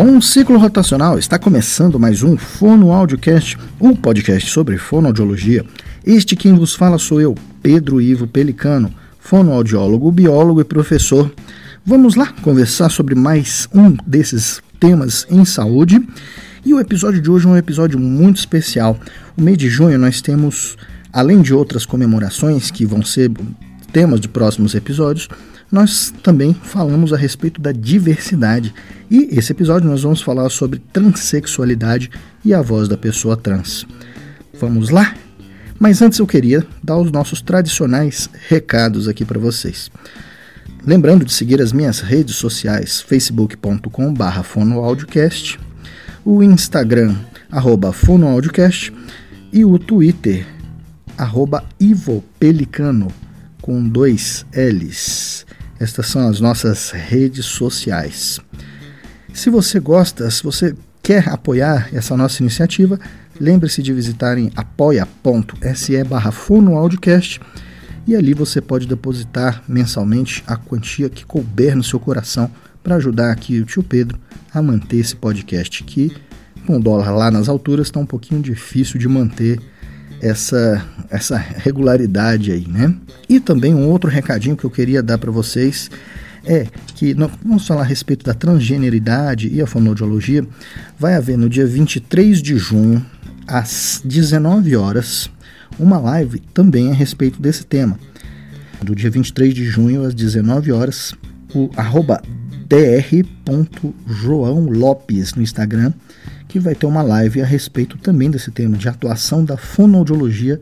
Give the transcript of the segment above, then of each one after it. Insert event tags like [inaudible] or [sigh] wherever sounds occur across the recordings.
Bom ciclo rotacional, está começando mais um Fono Audiocast, um podcast sobre fonoaudiologia. Este quem vos fala sou eu, Pedro Ivo Pelicano, fonoaudiólogo, biólogo e professor. Vamos lá conversar sobre mais um desses temas em saúde. E o episódio de hoje é um episódio muito especial. O mês de junho nós temos, além de outras comemorações que vão ser temas de próximos episódios, nós também falamos a respeito da diversidade. E esse episódio nós vamos falar sobre transexualidade e a voz da pessoa trans. Vamos lá? Mas antes eu queria dar os nossos tradicionais recados aqui para vocês. Lembrando de seguir as minhas redes sociais, facebook.com.br fonoaudiocast, o Instagram, arroba fonoaudiocast, e o Twitter, arroba ivopelicano, com dois L's. Estas são as nossas redes sociais. Se você gosta, se você quer apoiar essa nossa iniciativa, lembre-se de visitarem apoia.se barra fonoaudiocast e ali você pode depositar mensalmente a quantia que couber no seu coração para ajudar aqui o tio Pedro a manter esse podcast que com o dólar lá nas alturas está um pouquinho difícil de manter essa, essa regularidade aí, né? E também um outro recadinho que eu queria dar para vocês é que nós vamos falar a respeito da transgeneridade e a fonoaudiologia. Vai haver no dia 23 de junho, às 19 horas, uma live também a respeito desse tema. Do dia 23 de junho, às 19 horas, o arroba dr.joãolopes no Instagram que vai ter uma live a respeito também desse tema de atuação da fonoaudiologia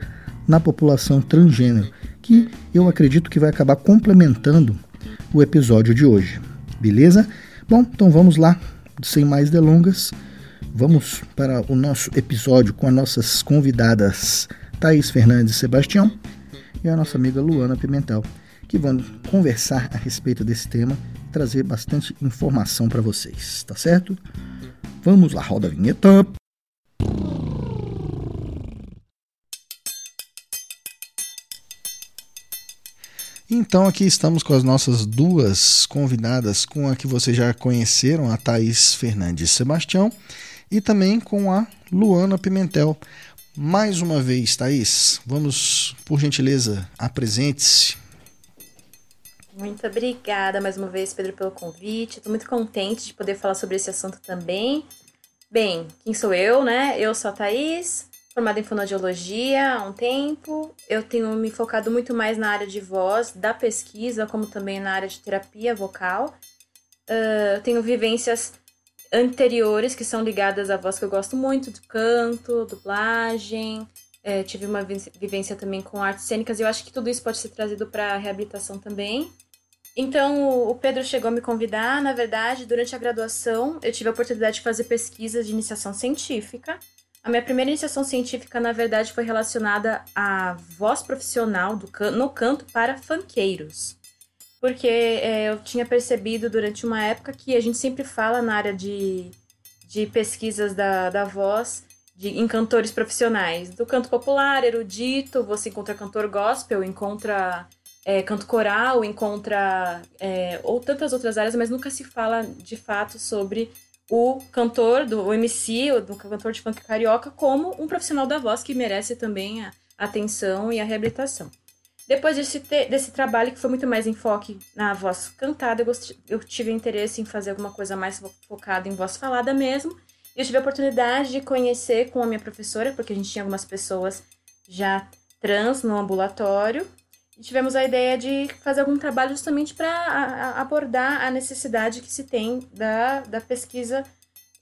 na população transgênero, que eu acredito que vai acabar complementando o episódio de hoje. Beleza? Bom, então vamos lá, sem mais delongas, vamos para o nosso episódio com as nossas convidadas Thaís Fernandes Sebastião e a nossa amiga Luana Pimentel, que vão conversar a respeito desse tema trazer bastante informação para vocês, tá certo? Vamos lá, roda a vinheta. Então aqui estamos com as nossas duas convidadas, com a que vocês já conheceram, a Thaís Fernandes Sebastião, e também com a Luana Pimentel. Mais uma vez, Thaís, vamos, por gentileza, apresente-se. Muito obrigada mais uma vez, Pedro, pelo convite. Estou muito contente de poder falar sobre esse assunto também. Bem, quem sou eu, né? Eu sou a Thaís, formada em fonoaudiologia há um tempo. Eu tenho me focado muito mais na área de voz, da pesquisa, como também na área de terapia vocal. Uh, tenho vivências anteriores que são ligadas à voz que eu gosto muito, do canto, dublagem. É, tive uma vivência também com artes cênicas e eu acho que tudo isso pode ser trazido para a reabilitação também. Então, o Pedro chegou a me convidar. Na verdade, durante a graduação, eu tive a oportunidade de fazer pesquisas de iniciação científica. A minha primeira iniciação científica, na verdade, foi relacionada à voz profissional can no canto para funkeiros. Porque é, eu tinha percebido durante uma época que a gente sempre fala na área de, de pesquisas da, da voz de, em cantores profissionais. Do canto popular, erudito, você encontra cantor gospel, encontra é, canto coral, encontra é, ou tantas outras áreas, mas nunca se fala de fato sobre o cantor, do o MC, do cantor de funk carioca, como um profissional da voz que merece também a atenção e a reabilitação. Depois desse, desse trabalho, que foi muito mais enfoque na voz cantada, eu, eu tive interesse em fazer alguma coisa mais focada em voz falada mesmo. E eu tive a oportunidade de conhecer com a minha professora, porque a gente tinha algumas pessoas já trans no ambulatório, e tivemos a ideia de fazer algum trabalho justamente para abordar a necessidade que se tem da, da pesquisa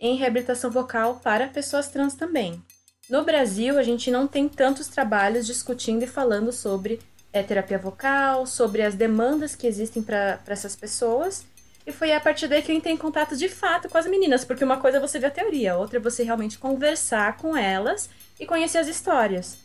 em reabilitação vocal para pessoas trans também. No Brasil, a gente não tem tantos trabalhos discutindo e falando sobre é, terapia vocal, sobre as demandas que existem para essas pessoas. E foi a partir daí que eu entrei em contato de fato com as meninas, porque uma coisa é você ver a teoria, outra é você realmente conversar com elas e conhecer as histórias.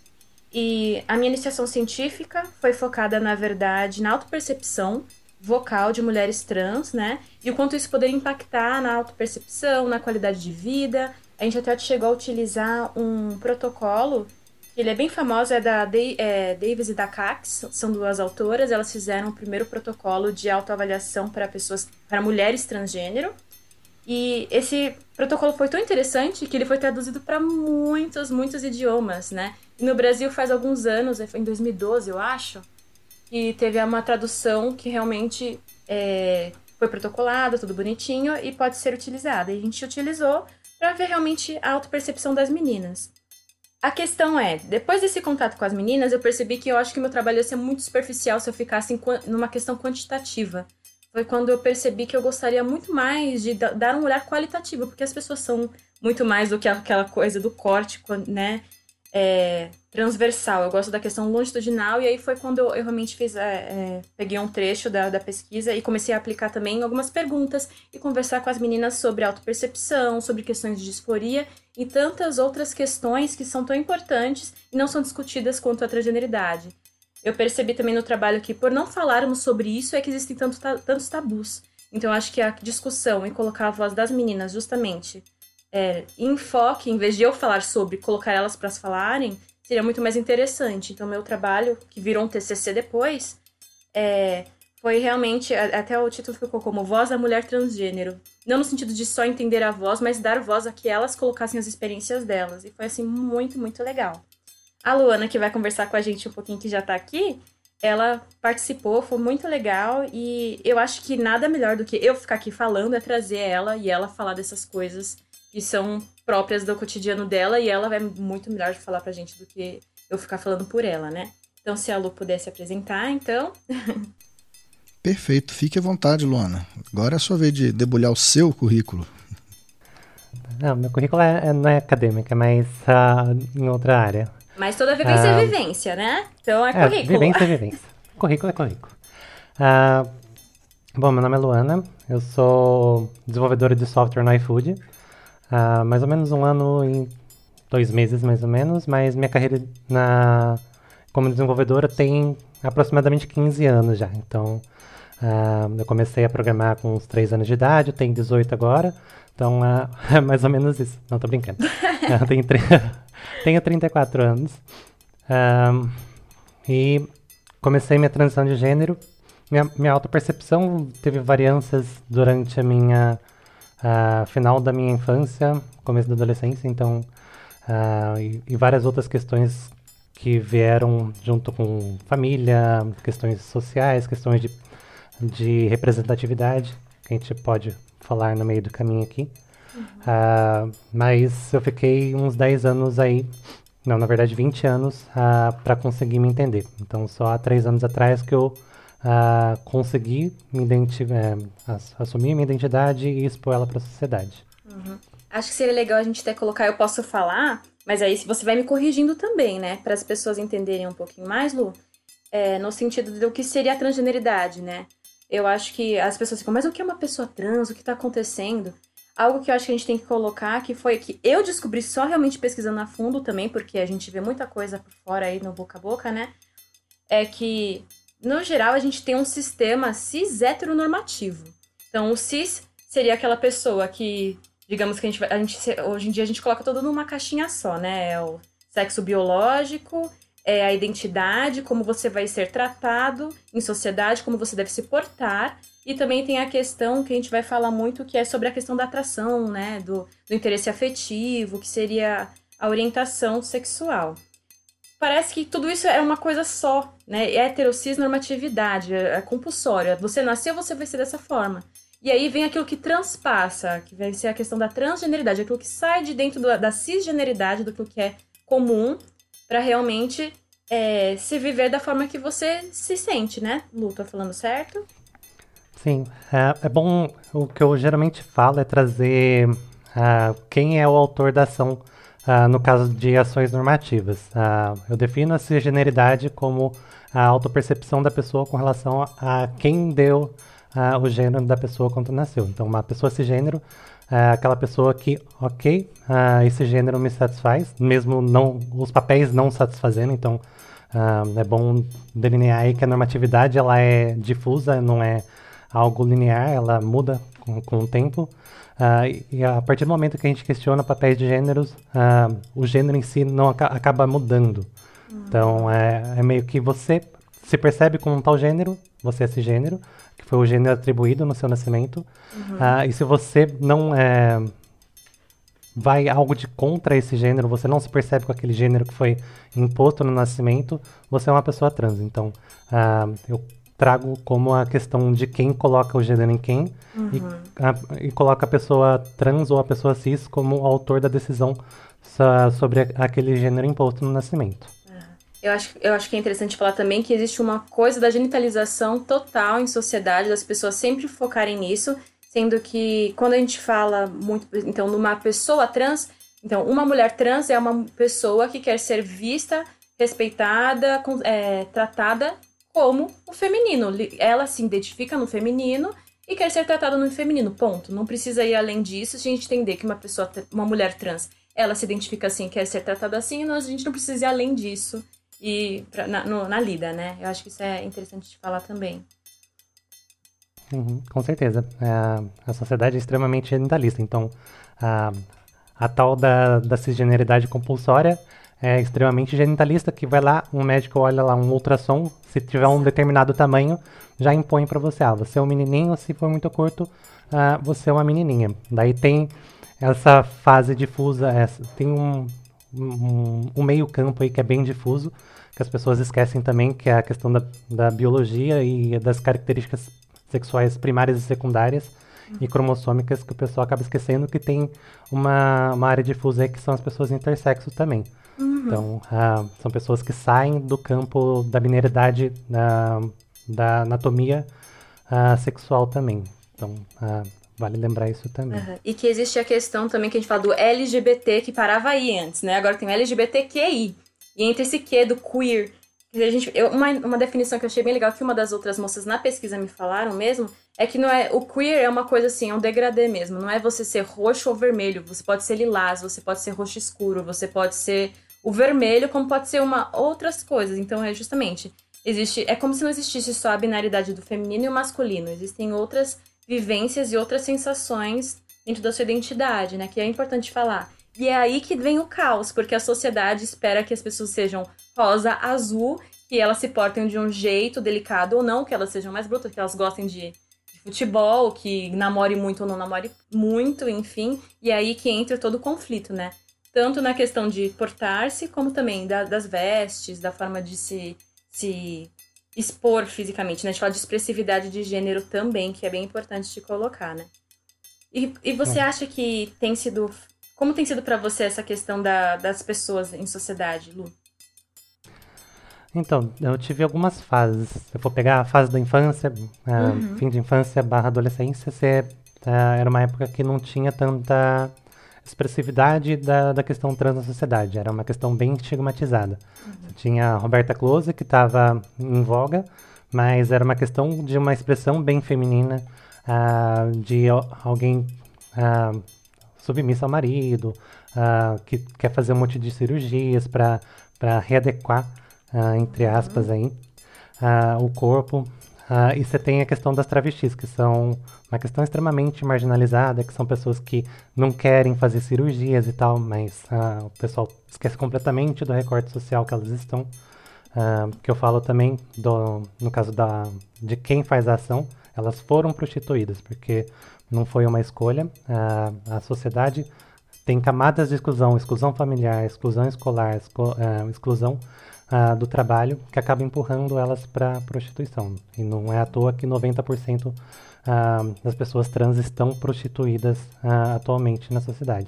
E a minha iniciação científica foi focada, na verdade, na autopercepção vocal de mulheres trans, né? E o quanto isso poderia impactar na autopercepção, na qualidade de vida. A gente até chegou a utilizar um protocolo, que ele é bem famoso, é da é, Davis e da Cax, são duas autoras. Elas fizeram o primeiro protocolo de autoavaliação para pessoas, para mulheres transgênero. E esse protocolo foi tão interessante que ele foi traduzido para muitos, muitos idiomas, né? E no Brasil faz alguns anos, foi em 2012, eu acho, que teve uma tradução que realmente é, foi protocolada, tudo bonitinho e pode ser utilizada. E a gente utilizou para ver realmente a autopercepção das meninas. A questão é, depois desse contato com as meninas, eu percebi que eu acho que meu trabalho ia ser muito superficial se eu ficasse numa questão quantitativa. Foi quando eu percebi que eu gostaria muito mais de dar um olhar qualitativo, porque as pessoas são muito mais do que aquela coisa do corte, né? é, transversal, eu gosto da questão longitudinal, e aí foi quando eu, realmente fiz, é, é, peguei um trecho da, da pesquisa e comecei a aplicar também algumas perguntas e conversar com as meninas sobre autopercepção, sobre questões de disforia e tantas outras questões que são tão importantes e não são discutidas quanto a transgeneridade. Eu percebi também no trabalho que, por não falarmos sobre isso, é que existem tanto, tantos tabus. Então, acho que a discussão e colocar a voz das meninas justamente é, enfoque, em vez de eu falar sobre, colocar elas para falarem, seria muito mais interessante. Então, meu trabalho, que virou um TCC depois, é, foi realmente, até o título ficou como Voz da Mulher Transgênero. Não no sentido de só entender a voz, mas dar voz a que elas colocassem as experiências delas. E foi, assim, muito, muito legal. A Luana, que vai conversar com a gente um pouquinho, que já tá aqui, ela participou, foi muito legal. E eu acho que nada melhor do que eu ficar aqui falando é trazer ela e ela falar dessas coisas que são próprias do cotidiano dela e ela vai muito melhor de falar pra gente do que eu ficar falando por ela, né? Então, se a Lu pudesse apresentar, então. [laughs] Perfeito, fique à vontade, Luana. Agora é a sua vez de debulhar o seu currículo. Não, meu currículo é, é não é acadêmico, é mais uh, em outra área. Mas toda vivência é vivência, né? Então é, é currículo. Vivência é [laughs] vivência. currículo é currículo. Uh, bom, meu nome é Luana, eu sou desenvolvedora de software no iFood há mais ou menos um ano e dois meses, mais ou menos, mas minha carreira na, como desenvolvedora tem aproximadamente 15 anos já. Então, uh, eu comecei a programar com uns 3 anos de idade, tenho 18 agora, então uh, [laughs] é mais ou menos isso. Não, tô brincando. [laughs] eu tenho, tenho 34 anos. Uh, e comecei minha transição de gênero. Minha, minha autopercepção teve variâncias durante a minha uh, final da minha infância, começo da adolescência, então, uh, e, e, várias outras questões que vieram junto com família, questões sociais, questões de, de representatividade, que a gente pode falar no meio do caminho aqui. Uh, mas eu fiquei uns 10 anos aí, não, na verdade 20 anos, uh, para conseguir me entender. Então, só há 3 anos atrás que eu a conseguir me é, assumir minha identidade e expor ela para a sociedade. Uhum. Acho que seria legal a gente até colocar eu posso falar, mas aí você vai me corrigindo também, né? Para as pessoas entenderem um pouquinho mais, Lu, é, no sentido do que seria a transgeneridade, né? Eu acho que as pessoas ficam, mas o que é uma pessoa trans? O que está acontecendo? Algo que eu acho que a gente tem que colocar, que foi que eu descobri só realmente pesquisando a fundo também, porque a gente vê muita coisa por fora aí no boca a boca, né? É que no geral, a gente tem um sistema cis heteronormativo. Então, o cis seria aquela pessoa que, digamos que a gente, a gente hoje em dia a gente coloca tudo numa caixinha só, né? É o sexo biológico, é a identidade, como você vai ser tratado em sociedade, como você deve se portar. E também tem a questão que a gente vai falar muito, que é sobre a questão da atração, né? Do, do interesse afetivo, que seria a orientação sexual parece que tudo isso é uma coisa só, né? Heterocis normatividade, é, é compulsória. Você nasceu, você vai ser dessa forma. E aí vem aquilo que transpassa, que vai ser a questão da transgeneridade, aquilo que sai de dentro do, da cisgeneridade, do que é comum, para realmente é, se viver da forma que você se sente, né? Lu, tô falando certo? Sim, é, é bom. O que eu geralmente falo é trazer uh, quem é o autor da ação ah, no caso de ações normativas. Ah, eu defino a cisgeneridade como a autopercepção da pessoa com relação a, quem deu o gênero da pessoa quando nasceu. Então, uma pessoa cisgênero é aquela pessoa que, ok, esse gênero me satisfaz, mesmo não os papéis não satisfazendo. Então, é bom delinear aí que a normatividade ela é difusa, não é algo linear, ela muda com, com o tempo. Uh, e a partir do momento que a gente questiona papéis de gêneros, uh, o gênero em si não acaba mudando. Uhum. Então, é, é, meio que você se percebe como um tal gênero você é cisgênero, que foi o gênero atribuído no seu nascimento. Uhum. Uh, e se você não é, vai algo de contra esse gênero, você não se percebe com aquele gênero que foi imposto no nascimento, você é uma pessoa trans. Então, eu trago como a questão de quem coloca o gênero em quem uhum. e, a, e, coloca a pessoa trans ou a pessoa cis como autor da decisão sobre aquele gênero imposto no nascimento. Eu acho, eu acho que é interessante falar também que existe uma coisa da genitalização total em sociedade, das pessoas sempre focarem nisso, sendo que quando a gente fala muito, então, numa pessoa trans, então, uma mulher trans é uma pessoa que quer ser vista, respeitada, é, tratada como o feminino. Ela se identifica no feminino e quer ser tratada no feminino, ponto. Não precisa ir além disso, a gente entender que uma pessoa, uma mulher trans, ela se identifica assim, quer ser tratada assim, nós, a gente não precisa ir além disso e pra, na, no, na lida, né? Eu acho que isso é interessante de falar também. Uhum, com certeza. A, a sociedade é extremamente genitalista, então a, a tal da, da cisgeneridade compulsória é extremamente genitalista, que vai lá, um médico olha lá um ultrassom, se tiver um determinado tamanho, já impõe para você, ah, você é um menininho, se for muito curto, ah, você é uma menininha. Daí tem essa fase difusa, essa, tem um, um, um, meio campo aí que é bem difuso, que as pessoas esquecem também, que é a questão da, da biologia e das características sexuais primárias e secundárias e cromossômicas que o pessoal acaba esquecendo que tem uma, uma área difusa aí que são as pessoas intersexos também. Uhum. Então, uh, são pessoas que saem do campo da binariedade uh, da anatomia uh, sexual também. Então, vale lembrar isso também. Uhum. E que existe a questão também que a gente fala do LGBT, que parava aí antes, né? Agora tem o LGBTQI. E entre esse Q do queer, a gente, eu, uma, uma definição que eu achei bem legal que uma das outras moças na pesquisa me falaram mesmo é que não é o queer é uma coisa assim, é um degradê mesmo. Não é você ser roxo ou vermelho. Você pode ser lilás, você pode ser roxo escuro, você pode ser o vermelho, como pode ser uma outras coisas. Então é justamente existe é como se não existisse só a binaridade do feminino e o masculino. Existem outras vivências e outras sensações dentro da sua identidade, né? Que é importante falar. E é aí que vem o caos, porque a sociedade espera que as pessoas sejam rosa, azul, que elas se portem de um jeito delicado ou não, que elas sejam mais brutas, que elas gostem de, de futebol, que namore muito ou não namore muito, enfim. E é aí que entra todo o conflito, né? Tanto na questão de portar-se, como também da, das vestes, da forma de se, se expor fisicamente, né? A gente fala de expressividade de gênero também, que é bem importante de colocar, né? E, e você acha que tem sido. Como tem sido para você essa questão da, das pessoas em sociedade, Lu? Então, eu tive algumas fases. Eu vou pegar a fase da infância, uh, uhum. fim de infância barra adolescência, você, uh, era uma época que não tinha tanta expressividade da, da questão trans na sociedade. Era uma questão bem estigmatizada. Uhum. Tinha a Roberta Close, que estava em voga, mas era uma questão de uma expressão bem feminina, uh, de alguém uh, submissa ao marido, uh, que quer fazer um monte de cirurgias para readequar, entre aspas, uhum. aí, o corpo. Uh, e você tem a questão das travestis, que são uma questão extremamente marginalizada, que são pessoas que não querem fazer cirurgias e tal, mas uh, o pessoal esquece completamente do recorte social que elas estão. Uh, que eu falo também, do, no caso da, de quem faz a ação, elas foram prostituídas, porque não foi uma escolha. a sociedade tem camadas de exclusão, exclusão familiar, exclusão escolar, exclusão uh, do trabalho que acaba empurrando elas para a prostituição. E não é à toa que 90% uh, ah, das pessoas trans estão prostituídas uh, atualmente na sociedade.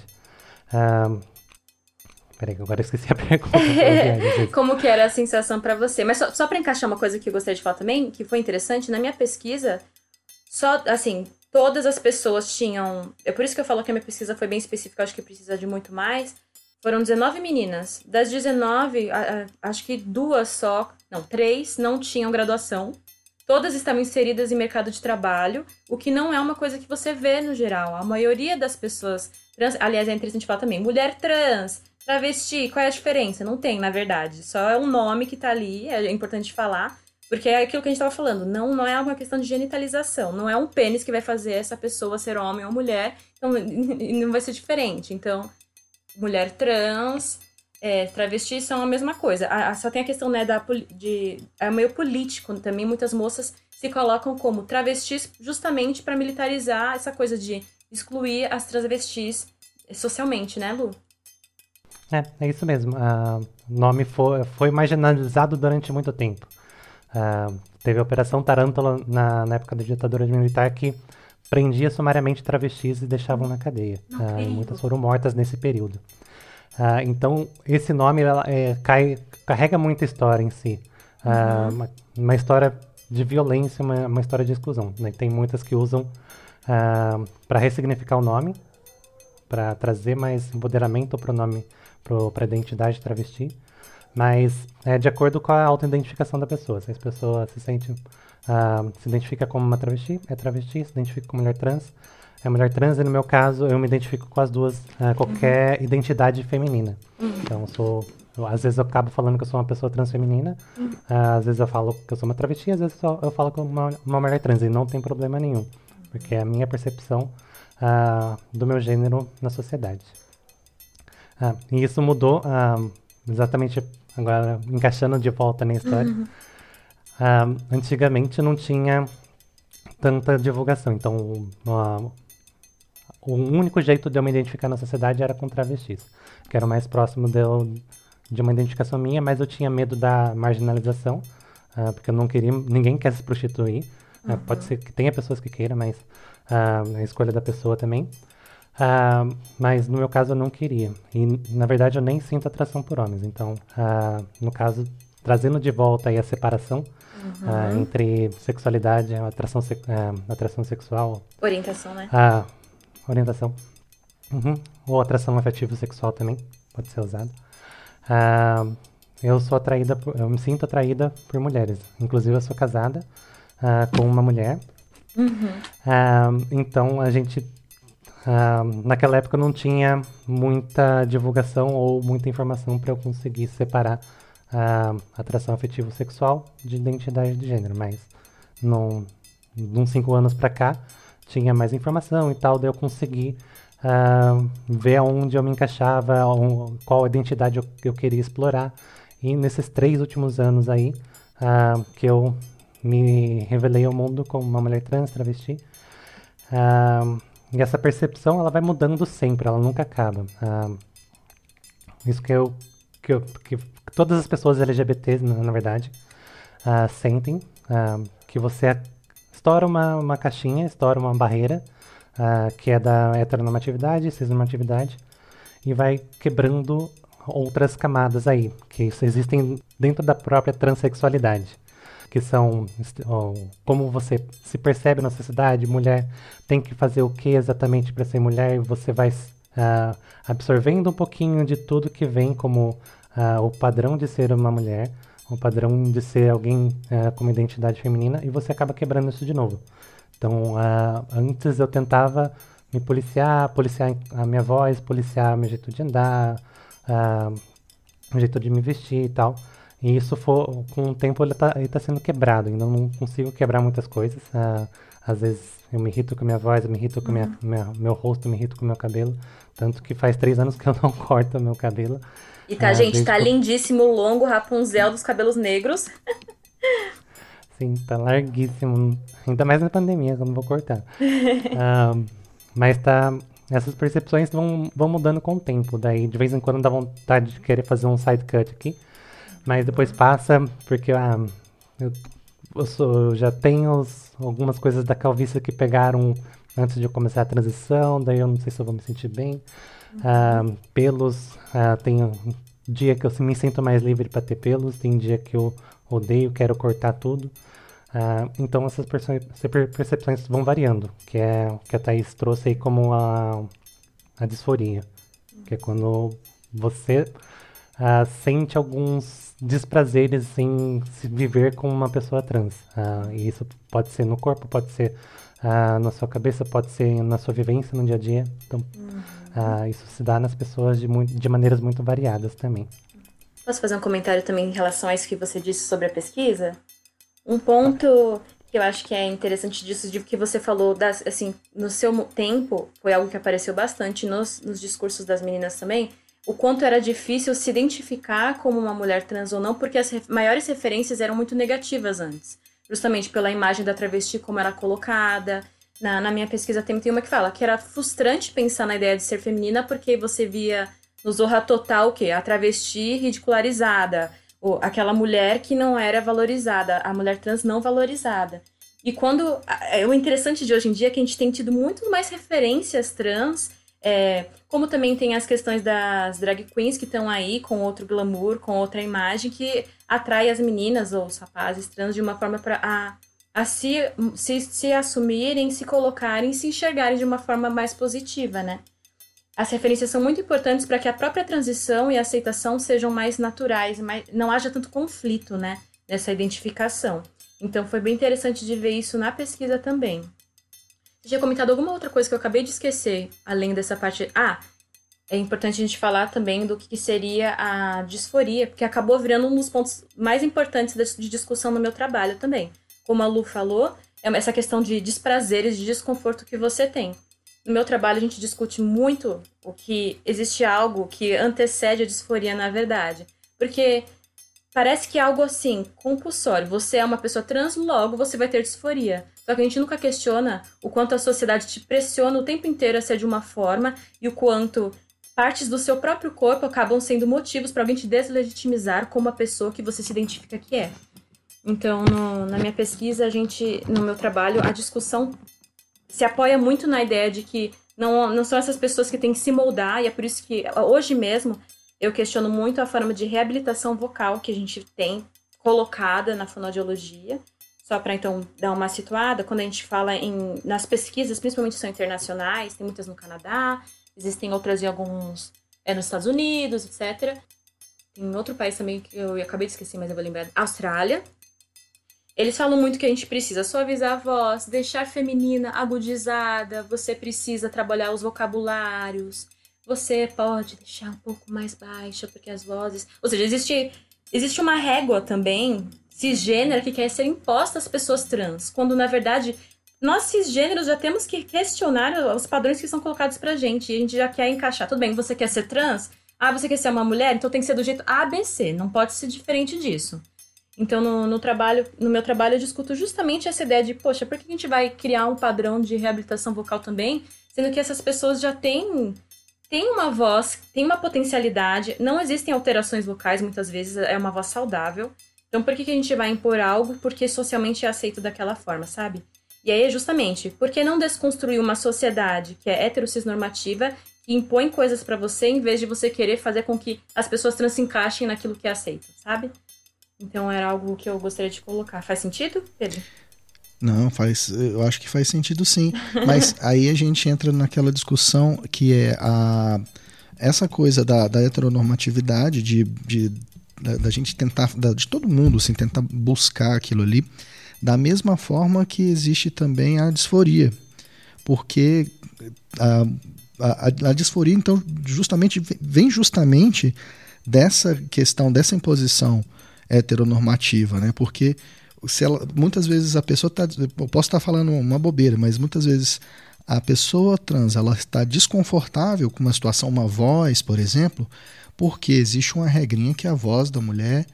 Peraí, agora eu esqueci a [laughs] pergunta. [laughs] Como que era a sensação para você? Mas só, só para encaixar uma coisa que eu gostaria de falar também, que foi interessante, na minha pesquisa, só, assim, todas as pessoas tinham... É por isso que eu falo que a minha pesquisa foi bem específica, acho que precisa de muito mais. Foram 19 meninas. Das 19, a, a, acho que duas só, não, três não tinham graduação. Todas estavam inseridas em mercado de trabalho, o que não é uma coisa que você vê no geral. A maioria das pessoas trans, aliás, é interessante falar também, mulher trans, travesti, qual é a diferença? Não tem, na verdade. Só é um nome que tá ali, é importante falar, porque é aquilo que a gente estava falando, não, não é uma questão de genitalização, não é um pênis que vai fazer essa pessoa ser homem ou mulher, então [laughs] não vai ser diferente. Então, mulher trans, é, travestis são a mesma coisa. A, a, só tem a questão, né, da, de. É meio político também. Muitas moças se colocam como travestis justamente para militarizar essa coisa de excluir as travestis socialmente, né, Lu? É, é isso mesmo. Uh, o nome foi, foi marginalizado durante muito tempo. Uh, teve a Operação Tarântula na, na época da ditadura militar que prendia sumariamente travestis e deixavam na cadeia. Uh, muitas foram mortas nesse período. Uh, então, esse nome ela, é, cai, carrega muita história em si. Uh, uma, uma, história de violência, uma, uma história de exclusão. Né? Tem muitas que usam uh, para ressignificar o nome, para trazer mais empoderamento para o nome, para a identidade travesti, mas é de acordo com a auto-identificação da pessoa. Se a pessoa se sente, se identifica como uma travesti, é travesti, se identifica como mulher trans, é mulher trans e no meu caso eu me identifico com as duas, uh, qualquer uhum. identidade feminina. Uhum. Então eu sou, eu, às vezes eu acabo falando que eu sou uma pessoa transfeminina, uhum. uh, às vezes eu falo que eu sou uma travesti, às vezes eu, eu falo como uma, uma mulher trans e não tem problema nenhum, porque é a minha percepção uh, do meu gênero na sociedade. e isso mudou exatamente agora encaixando de volta na história. Uhum. antigamente não tinha tanta divulgação. Então, o único jeito de eu me identificar na sociedade era com travestis, que era o mais próximo de, eu, de uma identificação minha, mas eu tinha medo da marginalização, uh, porque eu não queria, ninguém quer se prostituir. Uhum. Uh, pode ser que tenha pessoas que queiram, mas uh, a escolha da pessoa também. mas no meu caso eu não queria. E na verdade eu nem sinto atração por homens. Então, no caso, trazendo de volta aí a separação uhum. entre sexualidade, atração, atração sexual. Orientação, né? orientação. Uhum. Ou atração afetiva sexual também pode ser usado. Uh, eu sou atraída, por, eu me sinto atraída por mulheres. Inclusive eu sou casada uh, com uma mulher. Uhum. Uh, então a gente naquela época não tinha muita divulgação ou muita informação para eu conseguir separar a atração afetivo sexual de identidade de gênero, mas de uns cinco anos para cá tinha mais informação e tal, daí eu consegui uh, ver onde eu me encaixava, um, qual identidade eu, eu, queria explorar. E nesses três últimos anos aí, uh, que eu me revelei ao mundo como uma mulher trans, travesti, uh, e essa percepção ela vai mudando sempre, ela nunca acaba. isso que eu, que eu que todas as pessoas LGBTs, na, na verdade, sentem, que você é estoura uma, uma caixinha, estoura uma barreira, uh, que é da heteronormatividade, cisnormatividade, e vai quebrando outras camadas aí, que existem dentro da própria transexualidade, que são como você se percebe na sociedade, mulher tem que fazer o que exatamente para ser mulher, e você vai uh, absorvendo um pouquinho de tudo que vem como uh, o padrão de ser uma mulher, um padrão de ser alguém uh, com uma identidade feminina e você acaba quebrando isso de novo. Então, uh, antes eu tentava me policiar, policiar a minha voz, policiar meu jeito de andar, uh, o jeito de me vestir e tal. E isso, for, com o tempo, ele está tá sendo quebrado. Ainda não consigo quebrar muitas coisas. Uh, às vezes eu me irrito com a minha voz, eu me irrito com uhum. minha, minha, meu rosto, eu me irrito com o meu cabelo. Tanto que faz três anos que eu [laughs] não corto o meu cabelo. E tá, ah, gente, tá lindíssimo, longo, Rapunzel dos cabelos negros. [laughs] Sim, tá larguíssimo. Ainda mais na pandemia, que eu não vou cortar. [laughs] ah, mas tá. Essas percepções vão, vão mudando com o tempo. Daí, de vez em quando, dá vontade de querer fazer um side cut aqui. Mas depois passa, porque ah, eu, eu, sou, eu já tenho os, algumas coisas da calvície que pegaram antes de eu começar a transição. Daí eu não sei se eu vou me sentir bem. Uh, pelos, uh, tem dia que eu me sinto mais livre para ter pelos, tem dia que eu odeio, quero cortar tudo. Uh, então essas percepções vão variando, que é que a Thaís trouxe aí como a, a disforia, que é quando você uh, sente alguns desprazeres em se viver com uma pessoa trans. Uh, e isso pode ser no corpo, pode ser na sua cabeça, pode ser na sua vivência no dia a dia. Então, uhum. Ah, isso se dá nas pessoas de, muito, de maneiras muito variadas também. Posso fazer um comentário também em relação a isso que você disse sobre a pesquisa? Um ponto que eu acho que é interessante disso, de que você falou, das, assim, no seu tempo, foi algo que apareceu bastante nos, nos discursos das meninas também, o quanto era difícil se identificar como uma mulher trans ou não, porque as ref maiores referências eram muito negativas antes. Justamente pela imagem da travesti como era colocada. Na, na minha pesquisa tem, tem uma que fala que era frustrante pensar na ideia de ser feminina porque você via no Zorra Total o quê? A travesti ridicularizada, ou aquela mulher que não era valorizada, a mulher trans não valorizada. E quando. É, o interessante de hoje em dia é que a gente tem tido muito mais referências trans, é, como também tem as questões das drag queens que estão aí com outro glamour, com outra imagem, que atrai as meninas ou os rapazes trans de uma forma para a, a se, se, se assumirem, se colocarem, se enxergarem de uma forma mais positiva, né? As referências são muito importantes para que a própria transição e a aceitação sejam mais naturais, mais, não haja tanto conflito, né? Nessa identificação. Então foi bem interessante de ver isso na pesquisa também. Você tinha comentado alguma outra coisa que eu acabei de esquecer, além dessa parte. Ah, é importante a gente falar também do que seria a disforia, porque acabou virando um dos pontos mais importantes de discussão no meu trabalho também. Como a Lu falou, é essa questão de desprazeres, de desconforto que você tem. No meu trabalho, a gente discute muito o que existe algo que antecede a disforia na verdade. Porque parece que é algo assim, compulsório. Você é uma pessoa trans, logo você vai ter disforia. Só que a gente nunca questiona o quanto a sociedade te pressiona o tempo inteiro a ser de uma forma e o quanto partes do seu próprio corpo acabam sendo motivos para alguém te deslegitimizar como a pessoa que você se identifica que é. Então, no, na minha pesquisa, a gente, no meu trabalho, a discussão se apoia muito na ideia de que não, não são essas pessoas que têm que se moldar, e é por isso que hoje mesmo eu questiono muito a forma de reabilitação vocal que a gente tem colocada na fonoaudiologia. Só para então dar uma situada, quando a gente fala em nas pesquisas, principalmente são internacionais, tem muitas no Canadá, existem outras em alguns é nos Estados Unidos, etc. Tem outro país também que eu acabei de esquecer, mas eu vou lembrar, Austrália. Eles falam muito que a gente precisa suavizar a voz, deixar feminina agudizada, você precisa trabalhar os vocabulários, você pode deixar um pouco mais baixa, porque as vozes. Ou seja, existe, existe uma régua também cisgênera que quer ser imposta às pessoas trans, quando na verdade nós cisgêneros já temos que questionar os padrões que são colocados pra gente e a gente já quer encaixar. Tudo bem, você quer ser trans? Ah, você quer ser uma mulher? Então tem que ser do jeito A, B, C. Não pode ser diferente disso. Então, no, no, trabalho, no meu trabalho, eu discuto justamente essa ideia de, poxa, por que a gente vai criar um padrão de reabilitação vocal também, sendo que essas pessoas já têm tem uma voz, tem uma potencialidade, não existem alterações vocais muitas vezes, é uma voz saudável. Então por que, que a gente vai impor algo porque socialmente é aceito daquela forma, sabe? E aí é justamente, por que não desconstruir uma sociedade que é heterocisnormativa que impõe coisas para você em vez de você querer fazer com que as pessoas trans se encaixem naquilo que é aceito, sabe? Então era algo que eu gostaria de colocar. Faz sentido, Pedro? Não, faz, eu acho que faz sentido sim. [laughs] Mas aí a gente entra naquela discussão que é a, essa coisa da, da heteronormatividade, de, de da, da, gente tentar, da, de todo mundo, assim, tentar buscar aquilo ali, da mesma forma que existe também a disforia. Porque a, a, a disforia, então, justamente vem justamente dessa questão, dessa imposição heteronormativa, né? Porque se ela, muitas vezes a pessoa está. Eu posso estar tá falando uma bobeira, mas muitas vezes a pessoa trans ela está desconfortável com uma situação, uma voz, por exemplo, porque existe uma regrinha que a voz da mulher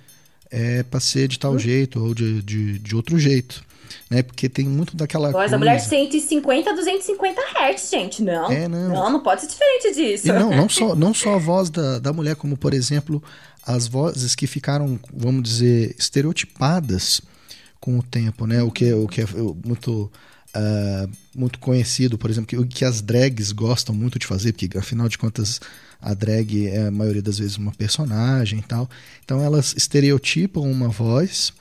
é para ser de tal uhum. jeito ou de, de, de outro jeito. Né? Porque tem muito daquela. Voz da mulher 150 a 250 Hz, gente. Não. É, não. Não, não pode ser diferente disso. E não, não só, [laughs] não só a voz da, da mulher, como, por exemplo, as vozes que ficaram, vamos dizer, estereotipadas com o tempo, né? O que, é, o que é muito uh, muito conhecido, por exemplo, que, que as drags gostam muito de fazer, porque afinal de contas a drag é a maioria das vezes uma personagem e tal. Então elas estereotipam uma voz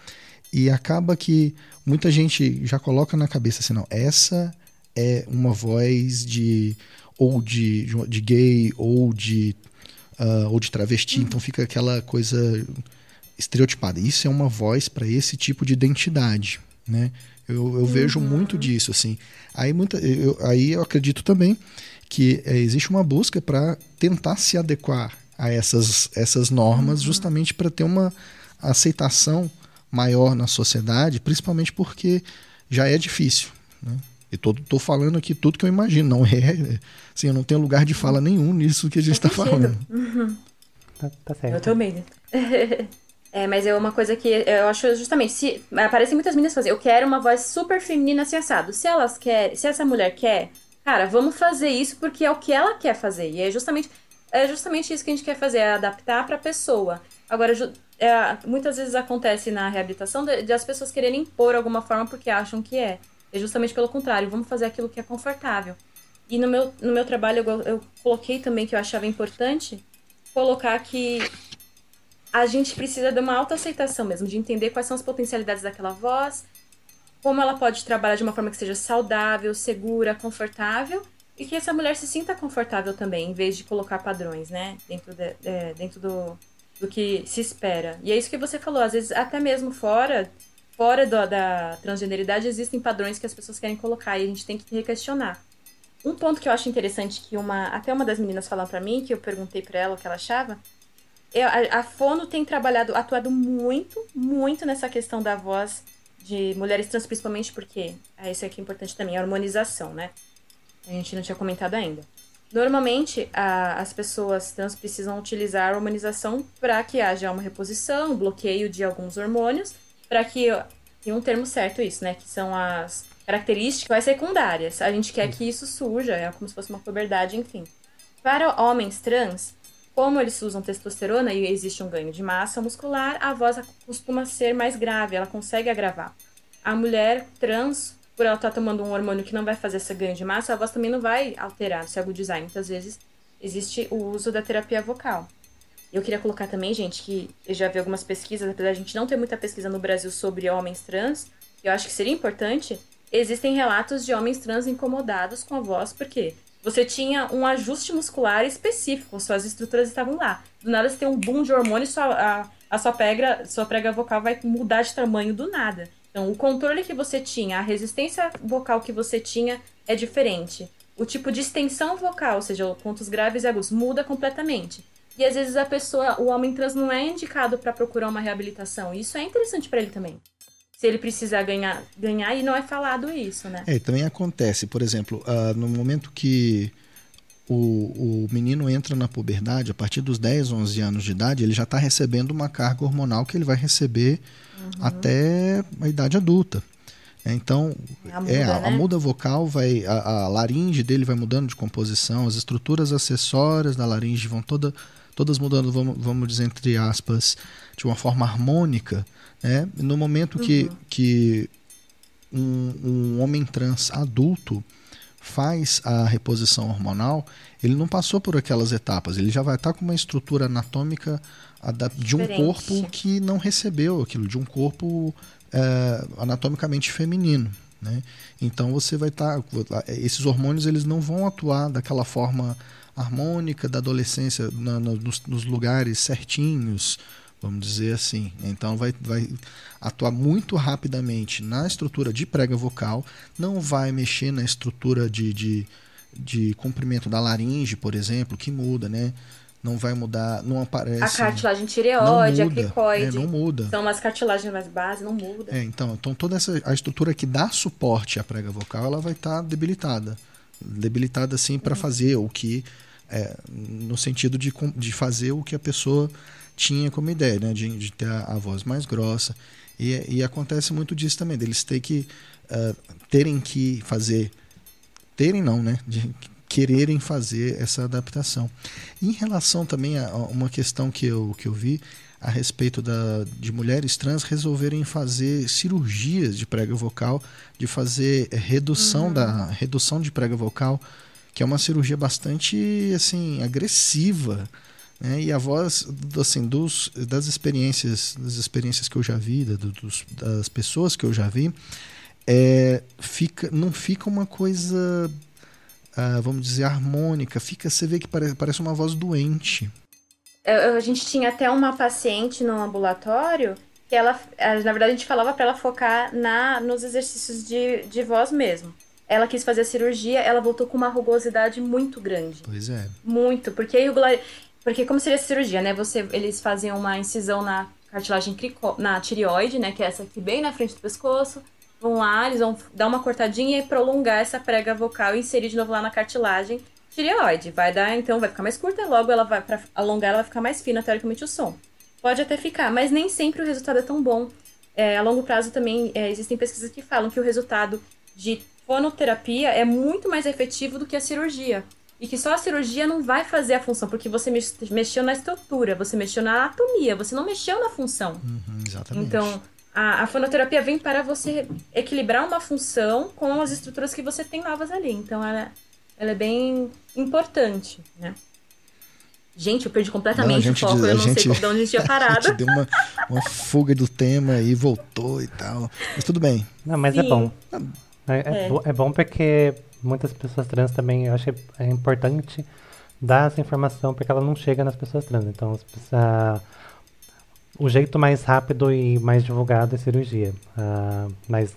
e acaba que muita gente já coloca na cabeça assim, não, essa é uma voz de ou de, de gay ou de uh, ou de travesti, então fica aquela coisa estereotipada. Isso é uma voz para esse tipo de identidade, né? Eu, eu uhum. vejo muito disso, assim. Aí, muita, eu, aí eu acredito também que é, existe uma busca para tentar se adequar a essas, essas normas, uhum. justamente para ter uma aceitação maior na sociedade, principalmente porque já é difícil. Né? Tô, tô falando aqui tudo que eu imagino, não é. Assim, eu não tenho lugar de fala nenhum nisso que a gente está falando. Uhum. Tá, tá certo. Eu também? [laughs] É, mas é uma coisa que eu acho justamente, se aparecem muitas meninas fazer, eu quero uma voz super feminina assim assado. Se elas querem, se essa mulher quer, cara, vamos fazer isso porque é o que ela quer fazer. E é justamente é justamente isso que a gente quer fazer, é adaptar para a pessoa. Agora, é, muitas vezes acontece na reabilitação de, de, as pessoas quererem impor alguma forma porque acham que é. É justamente pelo contrário, vamos fazer aquilo que é confortável. E no meu, no meu trabalho eu, eu coloquei também que eu achava importante colocar que a gente precisa de uma autoaceitação mesmo, de entender quais são as potencialidades daquela voz, como ela pode trabalhar de uma forma que seja saudável, segura, confortável e que essa mulher se sinta confortável também, em vez de colocar padrões, né, dentro, de, é, dentro do, do que se espera. E é isso que você falou, às vezes até mesmo fora fora do, da transgeneridade existem padrões que as pessoas querem colocar e a gente tem que questionar. Um ponto que eu acho interessante que uma até uma das meninas falou para mim, que eu perguntei para ela o que ela achava, eu, a, a Fono tem trabalhado, atuado muito, muito nessa questão da voz de mulheres trans, principalmente porque, ah, isso aqui é importante também, a harmonização, né? A gente não tinha comentado ainda. Normalmente, a, as pessoas trans precisam utilizar a hormonização para que haja uma reposição, bloqueio de alguns hormônios, para que. Tem um termo certo isso, né? Que são as características secundárias. A gente quer que isso surja, é como se fosse uma puberdade, enfim. Para homens trans, como eles usam testosterona e existe um ganho de massa muscular, a voz costuma ser mais grave, ela consegue agravar. A mulher trans, por ela estar tá tomando um hormônio que não vai fazer esse ganho de massa, a voz também não vai alterar, se agudizar. Muitas vezes existe o uso da terapia vocal. Eu queria colocar também, gente, que eu já vi algumas pesquisas, apesar de a gente não ter muita pesquisa no Brasil sobre homens trans, eu acho que seria importante, existem relatos de homens trans incomodados com a voz, porque você tinha um ajuste muscular específico, suas estruturas estavam lá. Do nada você tem um boom de hormônio, sua, a, a sua, prega, sua prega vocal vai mudar de tamanho do nada. Então, o controle que você tinha, a resistência vocal que você tinha é diferente. O tipo de extensão vocal, ou seja, pontos graves e agudos, muda completamente. E às vezes a pessoa, o homem trans não é indicado para procurar uma reabilitação. Isso é interessante para ele também se ele precisar ganhar, ganhar e não é falado isso, né? É, também acontece, por exemplo, uh, no momento que o, o menino entra na puberdade, a partir dos 10, 11 anos de idade, ele já está recebendo uma carga hormonal que ele vai receber uhum. até a idade adulta. É, então, a muda, é, a, né? a muda vocal vai. A, a, laringe dele vai mudando de composição, as estruturas acessórias da laringe vão toda, todas mudando, vamos, vamos dizer, entre aspas, de uma forma harmônica. Né? No momento que, uhum. que um, um homem trans adulto faz a reposição hormonal, ele não passou por aquelas etapas, ele já vai estar com uma estrutura anatômica de um corpo que não recebeu aquilo, de um corpo é, anatomicamente feminino. Né? Então você vai estar. esses hormônios eles não vão atuar daquela forma harmônica da adolescência na, na, nos, nos lugares certinhos, vamos dizer assim. Então vai, vai atuar muito rapidamente na estrutura de prega vocal, não vai mexer na estrutura de, de, de comprimento da laringe, por exemplo, que muda, né? Não vai mudar, não aparece. A cartilagem tireoide, a cricoide. É, não muda. São umas cartilagens mais base, não muda. É, então, então toda essa a estrutura que dá suporte à prega vocal, ela vai estar tá debilitada. Debilitada assim para uhum. fazer o que é, no sentido de, de fazer o que a pessoa tinha como ideia, né, de, de ter a, a, voz mais grossa. E, e, acontece muito disso também, deles ter que, uh, terem que fazer, terem não, né, de quererem fazer essa adaptação. em relação também a, a uma questão que eu, que eu vi a respeito da, de mulheres trans resolverem fazer cirurgias de prega vocal, de fazer redução uhum. da redução de prega vocal, que é uma cirurgia bastante assim agressiva né? E a voz, assim, dos, das experiências, das experiências que eu já vi, da, dos, das pessoas que eu já vi, é, fica, não fica uma coisa, ah, vamos dizer, harmônica. Fica, você vê que parece, parece uma voz doente. A gente tinha até uma paciente no ambulatório que ela, na verdade, a gente falava para ela focar na, nos exercícios de, de voz mesmo. Ela quis fazer a cirurgia, ela voltou com uma rugosidade muito grande. Pois é. Muito, porque a irregular, porque como seria a cirurgia, né? Você, eles faziam uma incisão na cartilagem na tireoide, né? Que é essa aqui bem na frente do pescoço. vão lá, eles vão dar uma cortadinha e prolongar essa prega vocal e inserir de novo lá na cartilagem tireoide. Vai dar, então, vai ficar mais curta, logo ela vai, para alongar, ela vai ficar mais fina, teoricamente, o som. Pode até ficar, mas nem sempre o resultado é tão bom. É, a longo prazo também é, existem pesquisas que falam que o resultado de fonoterapia é muito mais efetivo do que a cirurgia. E que só a cirurgia não vai fazer a função, porque você mexeu na estrutura, você mexeu na anatomia, você não mexeu na função. Uhum, exatamente. Então, a, a, fonoterapia vem para você equilibrar uma função com as estruturas que você tem novas ali. Então, ela, ela é bem importante, né? Gente, eu perdi completamente não, o foco, eu não gente, sei de onde a gente tinha parado. [laughs] A gente deu uma, uma fuga do tema e voltou e tal. Mas tudo bem. Não, mas é Sim. é bom. É, é, é. é bom porque muitas pessoas trans também, eu acho que é importante dar essa informação porque ela não chega nas pessoas trans. Então, o jeito mais rápido e mais divulgado é cirurgia. Mas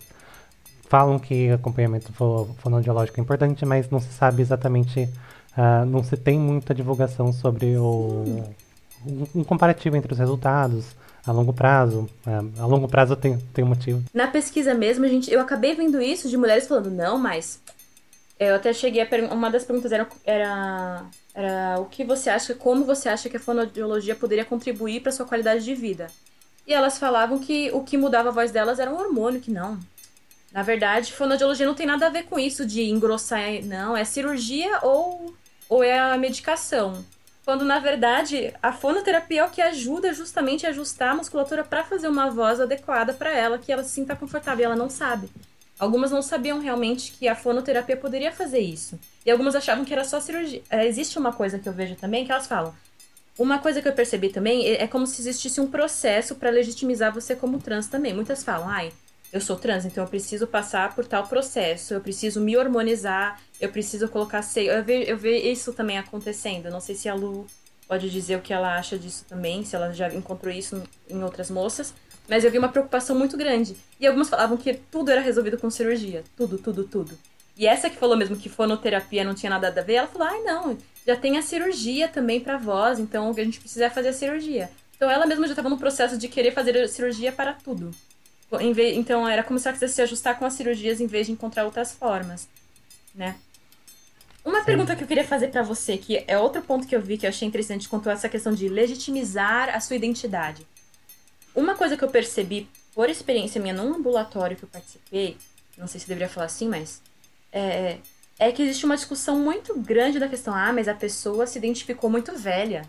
falam que acompanhamento fonoaudiológico é importante, mas não se sabe exatamente, não se tem muita divulgação sobre o um, comparativo entre os resultados a longo prazo. A longo prazo tem, tem motivo. Na pesquisa mesmo, gente, eu acabei vendo isso de mulheres falando, não, mas eu até cheguei a uma das perguntas era, era, era o que você acha, como você acha que a fonoaudiologia poderia contribuir para sua qualidade de vida. E elas falavam que o que mudava a voz delas era um hormônio, que não. Na verdade, fonoaudiologia não tem nada a ver com isso de engrossar, não. É cirurgia ou, ou é a medicação. Quando, na verdade, a fonoterapia é o que ajuda justamente a ajustar a musculatura para fazer uma voz adequada para ela, que ela se sinta confortável. E ela não sabe. Algumas não sabiam realmente que a fonoterapia poderia fazer isso. E algumas achavam que era só cirurgia. É, existe uma coisa que eu vejo também que elas falam. Uma coisa que eu percebi também é, é como se existisse um processo para legitimizar você como trans também. Muitas falam, ai, eu sou trans, então eu preciso passar por tal processo, eu preciso me hormonizar, eu preciso colocar seio. Eu vejo, eu vejo isso também acontecendo. Não sei se a Lu pode dizer o que ela acha disso também, se ela já encontrou isso em outras moças. Mas eu vi uma preocupação muito grande. E algumas falavam que tudo era resolvido com cirurgia. Tudo, tudo, tudo. E essa que falou mesmo que fonoterapia não tinha nada a ver, ela falou: ai, não, já tem a cirurgia também pra voz, então o que a gente precisa é fazer a cirurgia. Então ela mesma já estava no processo de querer fazer a cirurgia para tudo. Então era como se ela quisesse se ajustar com as cirurgias em vez de encontrar outras formas, né? Uma Sim. pergunta que eu queria fazer para você, que é outro ponto que eu vi que eu achei interessante quanto a essa questão de legitimizar a sua identidade. Uma coisa que eu percebi por experiência minha num ambulatório que eu participei, não sei se deveria falar assim, mas é, é que existe uma discussão muito grande da questão, ah, mas a pessoa se identificou muito velha.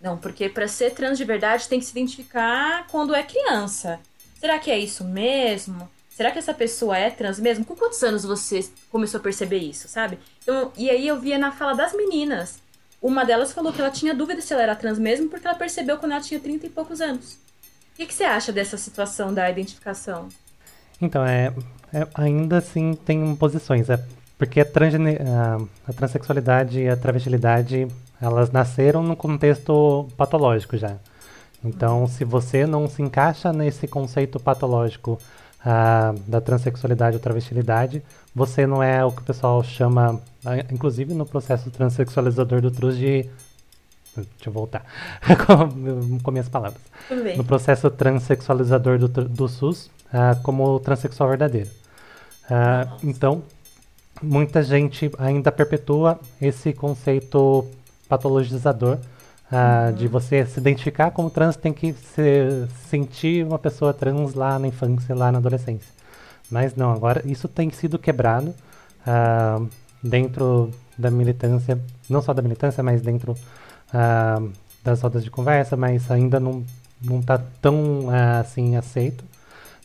Não, porque para ser trans de verdade tem que se identificar quando é criança. Será que é isso mesmo? Será que essa pessoa é trans mesmo? Com quantos anos você começou a perceber isso, sabe? Então, e aí eu via na fala das meninas. Uma delas falou que ela tinha dúvida se ela era trans mesmo porque ela percebeu quando ela tinha 30 e poucos anos. O que, que você acha dessa situação da identificação? Então, é, é ainda assim tem posições. É, porque a, transgene, a, a transexualidade e a travestilidade, elas nasceram no contexto patológico já. Então, se você não se encaixa nesse conceito patológico da transexualidade ou travestilidade, você não é o que o pessoal chama, inclusive no processo transexualizador do TRUS, de Deixa eu voltar [laughs] com, minhas palavras. No processo transexualizador do, do SUS, uh, como transexual verdadeiro. Uh, então, muita gente ainda perpetua esse conceito patologizador uh, uhum. de você se identificar como trans, tem que se sentir uma pessoa trans lá na infância, lá na adolescência. Mas não, agora isso tem sido quebrado dentro da militância, não só da militância, mas dentro uh, das rodas de conversa, mas ainda não não está tão uh, assim aceito.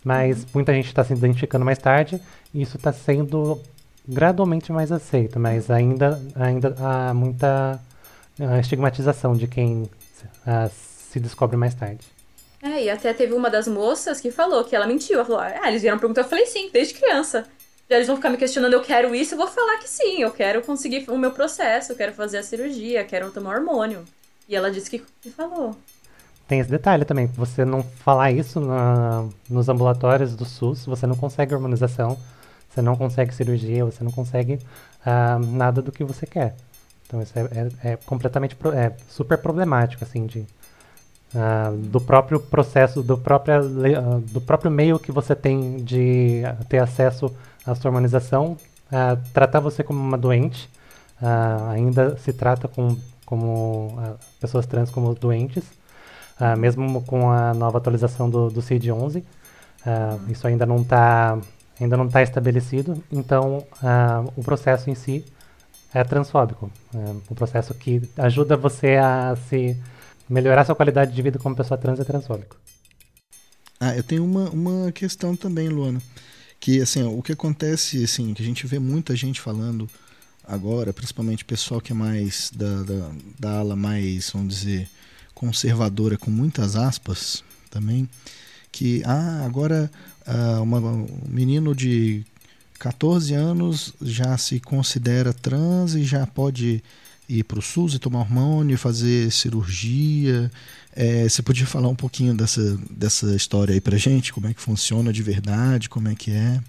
Mas uhum. muita gente está se identificando mais tarde e isso está sendo gradualmente mais aceito, mas ainda, ainda há muita uh, estigmatização de quem se descobre mais tarde. É, e até teve uma das moças que falou que ela mentiu. Ela falou, ah, eles vieram perguntar, eu falei sim, desde criança. Já eles vão ficar me questionando, eu quero isso, eu vou falar que sim, eu quero conseguir o meu processo, eu quero fazer a cirurgia, quero tomar hormônio. E ela disse que, que falou. Tem esse detalhe também, você não falar isso na, nos ambulatórios do SUS, você não consegue hormonização, você não consegue cirurgia, você não consegue uh, nada do que você quer. Então isso é, é, é completamente, é super problemático, assim, de, uh, do próprio processo, do próprio, uh, do próprio meio que você tem de ter acesso à sua hormonização, uh, tratar você como uma doente, ainda se trata com, como pessoas trans como doentes, mesmo com a nova atualização do, do CID-11, isso ainda não está ainda não está estabelecido, então o processo em si é transfóbico, é um processo que ajuda você a se melhorar sua qualidade de vida como pessoa trans é transfóbico. Ah, eu tenho uma, uma questão também, Luana, que assim, o que acontece, assim, que a gente vê muita gente falando agora, principalmente pessoal que é mais da, da, da ala mais, vamos dizer, conservadora, com muitas aspas também, que ah, agora ah, uma, um menino de 14 anos já se considera trans e já pode ir para o SUS e tomar hormônio, fazer cirurgia. É, você podia falar um pouquinho dessa, dessa história aí pra gente? Como é que funciona de verdade? Como é que é?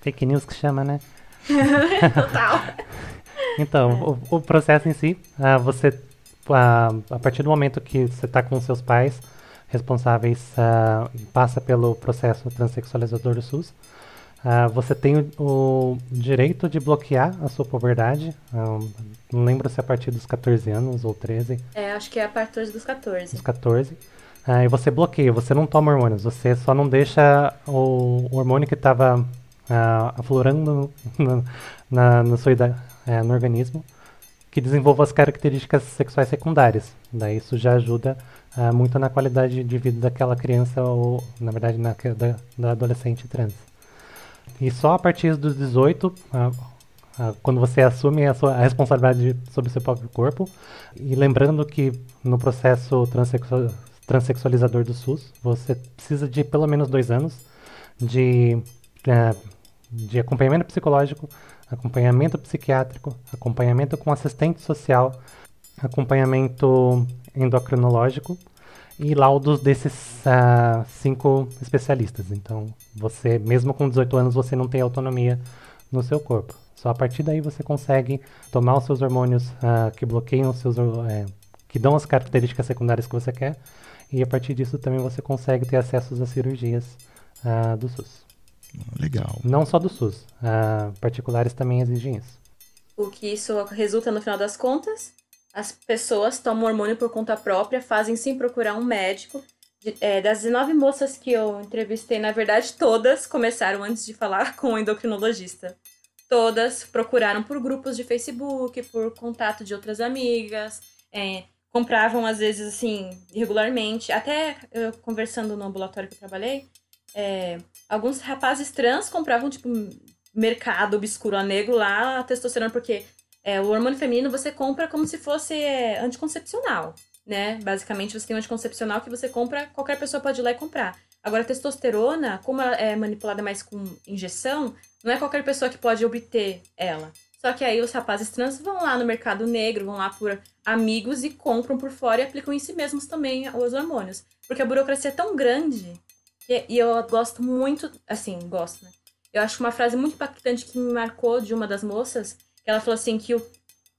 Fake news que chama, né? [laughs] Total. então, o, o, processo em si, uh, você, uh, a partir do momento que você está com seus pais responsáveis, uh, passa pelo processo transexualizador do SUS, Uh, você tem o, o, direito de bloquear a sua puberdade. Um, não lembro se é a partir dos 14 anos ou 13. É, acho que é a partir dos 14. Dos 14. Uh, e você bloqueia, você não toma hormônios, você só não deixa o, hormônio que estava aflorando no, [laughs] na, no, seu, é, no organismo que desenvolva as características sexuais secundárias. Daí isso já ajuda muito na qualidade de vida daquela criança ou, na verdade, na, da, da adolescente trans. E só a partir dos 18, quando você assume a, sua, a responsabilidade sobre o seu próprio corpo, e lembrando que no processo transexual, transexualizador do SUS, você precisa de pelo menos dois anos de, é, de acompanhamento psicológico, acompanhamento psiquiátrico, acompanhamento com assistente social, acompanhamento endocrinológico e laudos desses uh, cinco especialistas. Então, você, mesmo com 18 anos, você não tem autonomia no seu corpo. Só a partir daí você consegue tomar os seus hormônios uh, que bloqueiam os seus, uh, que dão as características secundárias que você quer. E a partir disso também você consegue ter acesso às cirurgias uh, do SUS. Legal. Não só do SUS, particulares também exigem isso. O que isso resulta no final das contas as pessoas tomam hormônio por conta própria, fazem sem procurar um médico. De, é, das 19 moças que eu entrevistei, na verdade, todas começaram antes de falar [laughs] com o endocrinologista. Todas procuraram por grupos de Facebook, por contato de outras amigas, é, compravam às vezes assim, regularmente. Até eu, conversando no ambulatório que eu trabalhei, é, alguns rapazes trans compravam, tipo, mercado obscuro a negro lá, a testosterona, porque é, o hormônio feminino você compra como se fosse é, anticoncepcional, né? Basicamente, você tem um anticoncepcional que você compra, qualquer pessoa pode ir lá e comprar. Agora, a testosterona, como ela é manipulada mais com injeção, não é qualquer pessoa que pode obter ela. Só que aí os rapazes trans vão lá no mercado negro, vão lá por amigos e compram por fora e aplicam em si mesmos também os hormônios. Porque a burocracia é tão grande que, e eu gosto muito, assim, gosto, né? Eu acho uma frase muito impactante que me marcou de uma das moças ela falou assim que o,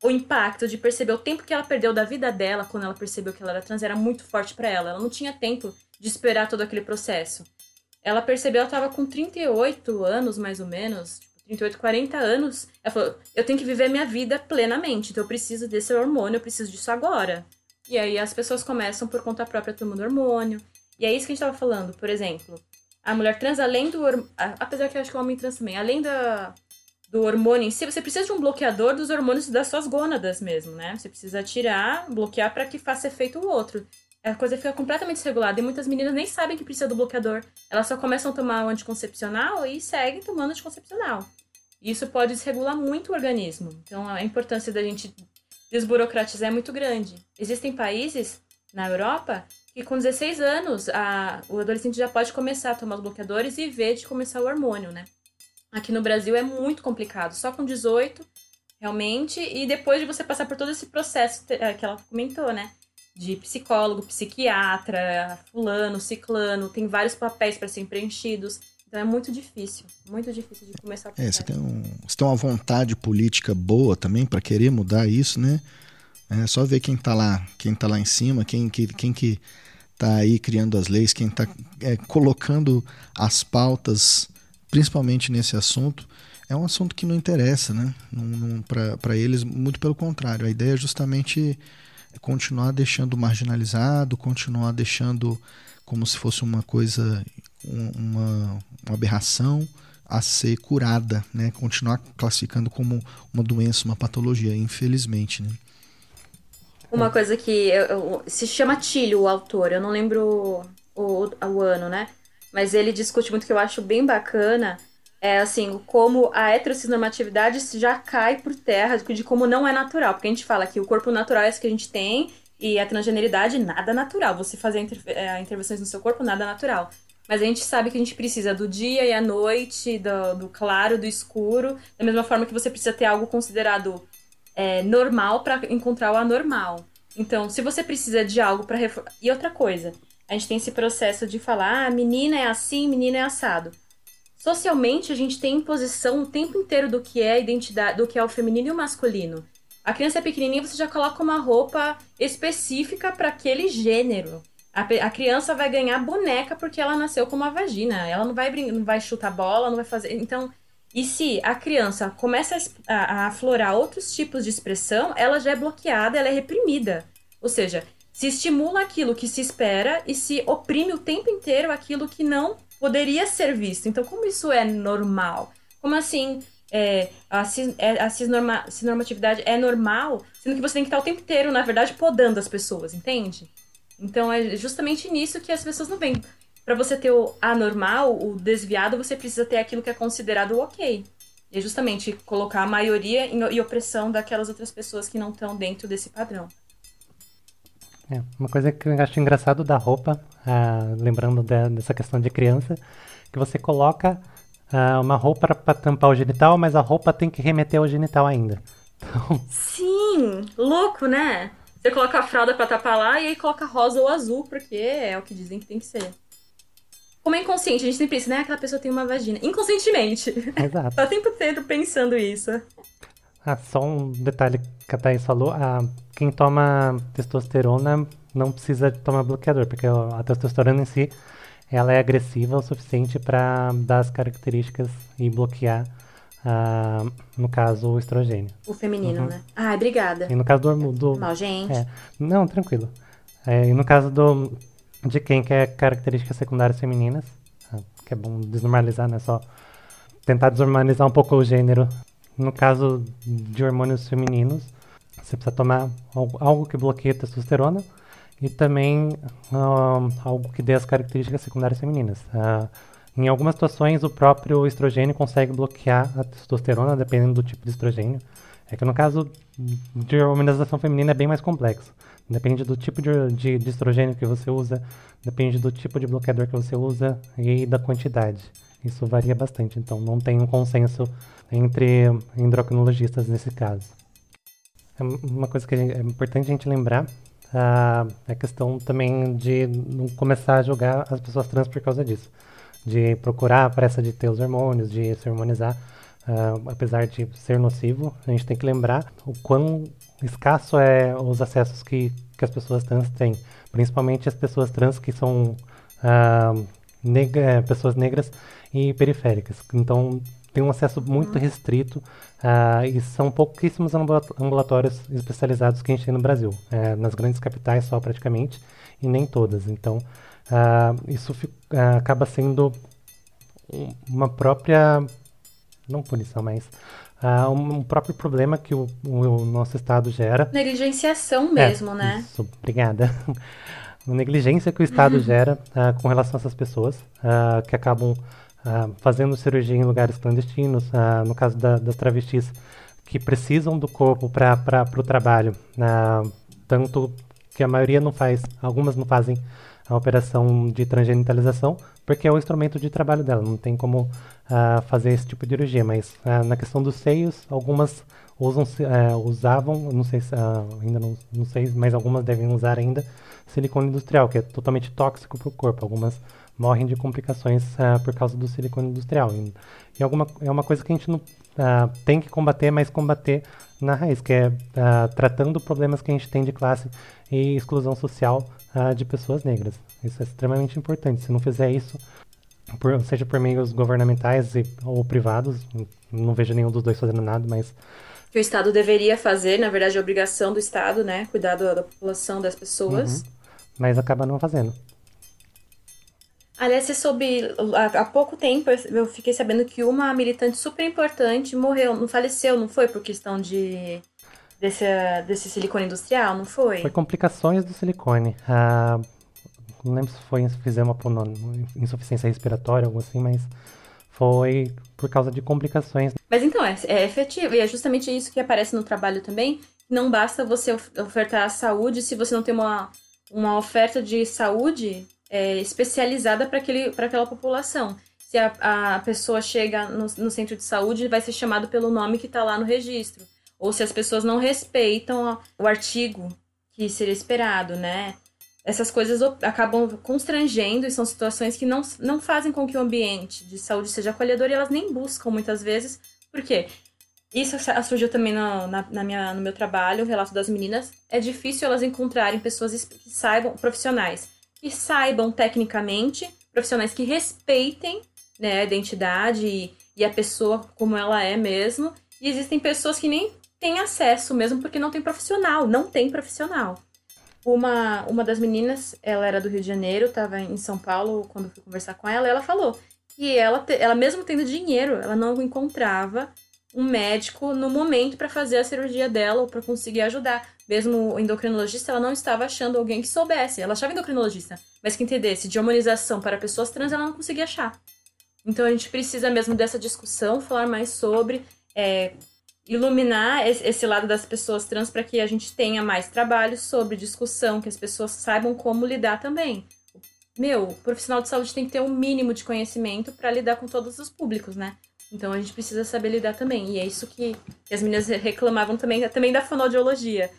o impacto de perceber o tempo que ela perdeu da vida dela quando ela percebeu que ela era trans era muito forte para ela. Ela não tinha tempo de esperar todo aquele processo. Ela percebeu, ela tava com 38 anos, mais ou menos, 38, 40 anos. Ela falou: eu tenho que viver minha vida plenamente, então eu preciso desse hormônio, eu preciso disso agora. E aí as pessoas começam por conta própria tomando hormônio. E é isso que a gente tava falando, por exemplo. A mulher trans, além do. Apesar que eu acho que o homem trans também, além da, do hormônio em si, você precisa de um bloqueador dos hormônios das suas gônadas mesmo, né? Você precisa tirar, bloquear para que faça efeito o outro. A coisa fica completamente desregulada e muitas meninas nem sabem que precisa do bloqueador. Elas só começam a tomar o anticoncepcional e seguem tomando anticoncepcional. Isso pode desregular muito o organismo. Então a importância da gente desburocratizar é muito grande. Existem países na Europa que com 16 anos a, o adolescente já pode começar a tomar os bloqueadores e ver de começar o hormônio, né? Aqui no Brasil é muito complicado, só com 18, realmente, e depois de você passar por todo esse processo é, que ela comentou, né? De psicólogo, psiquiatra, fulano, ciclano, tem vários papéis para serem preenchidos. Então é muito difícil, muito difícil de começar a É, você tem, um, você tem uma vontade política boa também para querer mudar isso, né? É só ver quem tá lá, quem tá lá em cima, quem, quem, quem que está aí criando as leis, quem está é, colocando as pautas, principalmente nesse assunto, é um assunto que não interessa, né? Para eles, muito pelo contrário. A ideia é justamente continuar deixando marginalizado, continuar deixando como se fosse uma coisa, uma, uma aberração a ser curada, né? Continuar classificando como uma doença, uma patologia, infelizmente, né? Uma coisa que eu, eu, se chama Tilho, o autor, eu não lembro o, o, o ano, né? Mas ele discute muito que eu acho bem bacana, é assim, como a heterossexualidade já cai por terra de como não é natural. Porque a gente fala que o corpo natural é esse que a gente tem e a transgeneridade, nada natural. Você fazer inter é, intervenções no seu corpo, nada natural. Mas a gente sabe que a gente precisa do dia e a noite, do, do claro, do escuro, da mesma forma que você precisa ter algo considerado é, normal para encontrar o anormal. Então, se você precisa de algo para E outra coisa, a gente tem esse processo de falar, ah, menina é assim, menina é assado. Socialmente, a gente tem imposição o tempo inteiro do que é identidade, do que é o feminino e o masculino. A criança é pequenininha, você já coloca uma roupa específica para aquele gênero. A, a, criança vai ganhar boneca porque ela nasceu com uma vagina. Ela não vai não vai chutar bola, não vai fazer. Então, e se a criança começa a, a aflorar outros tipos de expressão, ela já é bloqueada, ela é reprimida. Ou seja, se estimula aquilo que se espera e se oprime o tempo inteiro aquilo que não poderia ser visto. Então, como isso é normal? Como assim é, a, cis, é, a cisnorma, cisnormatividade é normal, sendo que você tem que estar o tempo inteiro, na verdade, podando as pessoas, entende? Então, é justamente nisso que as pessoas não veem. Para você ter o anormal, o desviado, você precisa ter aquilo que é considerado ok. E é justamente colocar a maioria em, opressão daquelas outras pessoas que não estão dentro desse padrão. É, uma coisa que eu acho engraçado da roupa, ah, lembrando de, dessa questão de criança, que você coloca ah, uma roupa para tampar o genital, mas a roupa tem que remeter ao genital ainda. Então... [laughs] Sim, louco, né? Você coloca a fralda para tapar lá e aí coloca rosa ou azul, porque é o que dizem que tem que ser. Como é inconsciente, a gente sempre pensa, né? Aquela pessoa tem uma vagina. Inconscientemente. Exato. [laughs] tá o tempo inteiro pensando isso. Ah, só um detalhe que a Thaís falou. Ah, quem toma testosterona não precisa tomar bloqueador, porque a testosterona em si ela é agressiva o suficiente para dar as características e bloquear, ah, no caso, o estrogênio. O feminino, uhum. né? Ah, obrigada. E no caso do... do Mal, gente. É, não, tranquilo. É, e no caso do, de quem quer características secundárias femininas, ah, que é bom desnormalizar, né? Só tentar desnormalizar um pouco o gênero no caso de hormônios femininos, você precisa tomar algo que bloqueie a testosterona e também uh, algo que dê as características secundárias femininas. Uh, em algumas situações, o próprio estrogênio consegue bloquear a testosterona, dependendo do tipo de estrogênio. É que no caso de hormonização feminina é bem mais complexo. Depende do tipo de, de, de estrogênio que você usa, depende do tipo de bloqueador que você usa e da quantidade. Isso varia bastante, então não tem um consenso entre endocrinologistas nesse caso. É uma coisa que é importante a gente lembrar uh, é a questão também de não começar a julgar as pessoas trans por causa disso. De procurar a pressa de ter os hormônios, de se hormonizar, uh, apesar de ser nocivo, a gente tem que lembrar o quão escasso é os acessos que, que as pessoas trans têm, principalmente as pessoas trans que são uh, neg pessoas negras e periféricas. Então, tem um acesso muito restrito uh, e são pouquíssimos ambulatórios especializados que a gente tem no Brasil. Uh, nas grandes capitais só praticamente, e nem todas. Então, uh, isso ah, acaba sendo uma própria, não punição, mas um, um, próprio problema que o, o, nosso Estado gera. Negligenciação mesmo, é, né? Isso, obrigada. [laughs] Uma negligência que o Estado gera com relação a essas pessoas que acabam ah, fazendo cirurgia em lugares clandestinos, uh, no caso da, das travestis que precisam do corpo para o trabalho, uh, tanto que a maioria não faz, algumas não fazem a operação de transgenitalização, porque é o instrumento de trabalho dela, não tem como fazer esse tipo de cirurgia, mas na questão dos seios, algumas usam, usavam, não sei se, ainda não, não sei, mas algumas devem usar ainda silicone industrial, que é totalmente tóxico para o corpo, algumas morrem de complicações uh, por causa do silicone industrial. E, e alguma, é uma coisa que a gente não, uh, tem que combater, mas combater na raiz, que é uh, tratando problemas que a gente tem de classe e exclusão social de pessoas negras. Isso é extremamente importante. Se não fizer isso, por, seja por meios governamentais e, ou privados, não vejo nenhum dos dois fazendo nada, mas que o Estado deveria fazer, na verdade, é obrigação do Estado, né? Cuidar da, da população, das pessoas. Uhum. Mas acaba não fazendo. Aliás, você soube, há, pouco tempo eu fiquei sabendo que uma militante super importante morreu, não faleceu, não foi por questão de desse, desse silicone industrial, não foi? Foi complicações do silicone. Ah, não lembro se foi enfisema insuficiência respiratória, algo assim, mas foi por causa de complicações. Mas então, é, é efetivo, e é justamente isso que aparece no trabalho também. Não basta você ofertar a saúde se você não tem uma, uma oferta de saúde é, especializada para aquela população. Se a, a pessoa chega no, no, centro de saúde, vai ser chamado pelo nome que está lá no registro. Ou se as pessoas não respeitam o artigo que seria esperado, né? Essas coisas acabam constrangendo e são situações que não, não fazem com que o ambiente de saúde seja acolhedor e elas nem buscam muitas vezes. Por quê? Isso surgiu também no, na, na, minha, no meu trabalho, o relato das meninas. É difícil elas encontrarem pessoas que saibam, profissionais, que saibam tecnicamente, profissionais que respeitem né, a identidade e, e a pessoa como ela é mesmo. E existem pessoas que nem têm acesso mesmo porque não tem profissional, não tem profissional. Uma, uma das meninas, ela era do Rio de Janeiro, estava em São Paulo quando fui conversar com ela, ela falou que ela, ela mesmo tendo dinheiro, ela não encontrava um médico no momento para fazer a cirurgia dela ou para conseguir ajudar. Mesmo o endocrinologista, ela não estava achando alguém que soubesse. Ela achava endocrinologista, mas que entendesse de hormonização para pessoas trans, ela não conseguia achar. Então a gente precisa mesmo dessa discussão, falar mais sobre, é, iluminar esse lado das pessoas trans para que a gente tenha mais trabalho sobre discussão, que as pessoas saibam como lidar também. Meu, o profissional de saúde tem que ter um mínimo de conhecimento para lidar com todos os públicos, né? Então a gente precisa saber lidar também. E é isso que, as meninas reclamavam também, também da fonoaudiologia.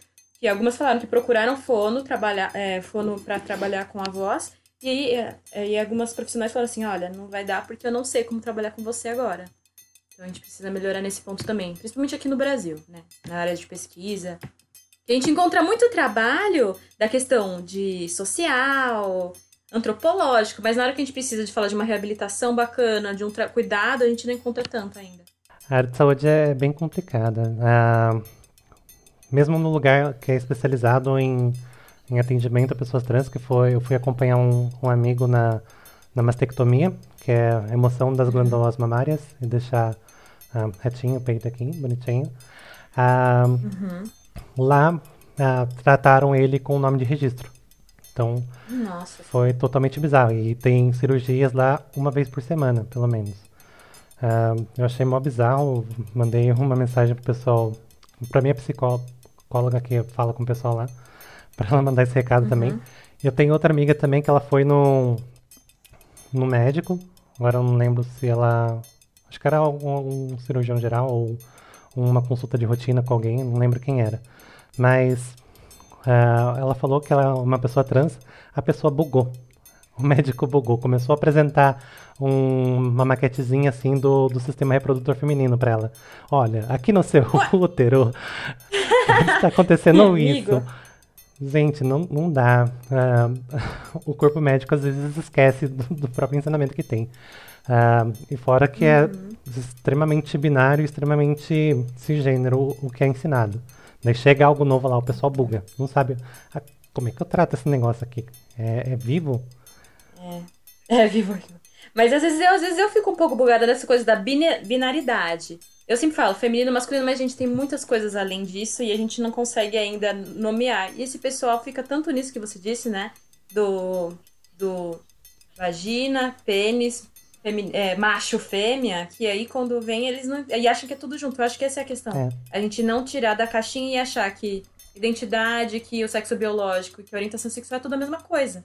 Que algumas falaram que procuraram fono, trabalhar, é, fono para trabalhar com a voz. E, aí, é, e algumas profissionais falaram assim: olha, não vai dar porque eu não sei como trabalhar com você agora. Então a gente precisa melhorar nesse ponto também, principalmente aqui no Brasil, né? Na área de pesquisa. A gente encontra muito trabalho da questão de social, antropológico, mas na hora que a gente precisa de falar de uma reabilitação bacana, de um cuidado, a gente não encontra tanto ainda. A área de saúde é bem complicada. Ah, mesmo no lugar que é especializado em, em atendimento a pessoas trans, que foi, eu fui acompanhar um, um amigo na, na mastectomia, que é a remoção das glândulas mamárias e deixar ah, retinho o peito aqui, bonitinho. Ah, uhum. Lá ah, trataram ele com o nome de registro. Então, Nossa. foi totalmente bizarro. E tem cirurgias lá uma vez por semana, pelo menos. Eu achei mó bizarro. Mandei uma mensagem pro pessoal, pra minha psicóloga que fala com o pessoal lá, [laughs] pra ela mandar esse recado uhum. também. Eu tenho outra amiga também que ela foi no, no médico. Agora eu não lembro se ela. Acho que era um, um cirurgião geral ou uma consulta de rotina com alguém, não lembro quem era. Mas Uh, ela falou que ela é uma pessoa trans, a pessoa bugou. [laughs] O médico bugou, começou a apresentar um, uma maquetezinha assim do, do sistema reprodutor feminino para ela. Olha, aqui no seu [laughs] útero está acontecendo [laughs] isso. Gente, não, não dá. Uh, o corpo médico às vezes esquece do, do próprio ensinamento que tem. Uh, e fora que é uhum. é extremamente binário, extremamente cisgênero o, o que é ensinado. Daí chega algo novo lá, o pessoal buga. Não sabe ah, como é que eu trato esse negócio aqui. É, é vivo? É, é vivo. Mas às vezes, eu, às vezes eu fico um pouco bugada nessa coisa da binaridade. Eu sempre falo feminino, masculino, mas a gente tem muitas coisas além disso e a gente não consegue ainda nomear. E esse pessoal fica tanto nisso que você disse, né? Do, do vagina, pênis, é, macho, fêmea, que aí quando vem eles não. E acham que é tudo junto. Eu acho que essa é a questão. É. A gente não tirar da caixinha e achar que identidade, que o sexo biológico, que a orientação sexual é tudo a mesma coisa.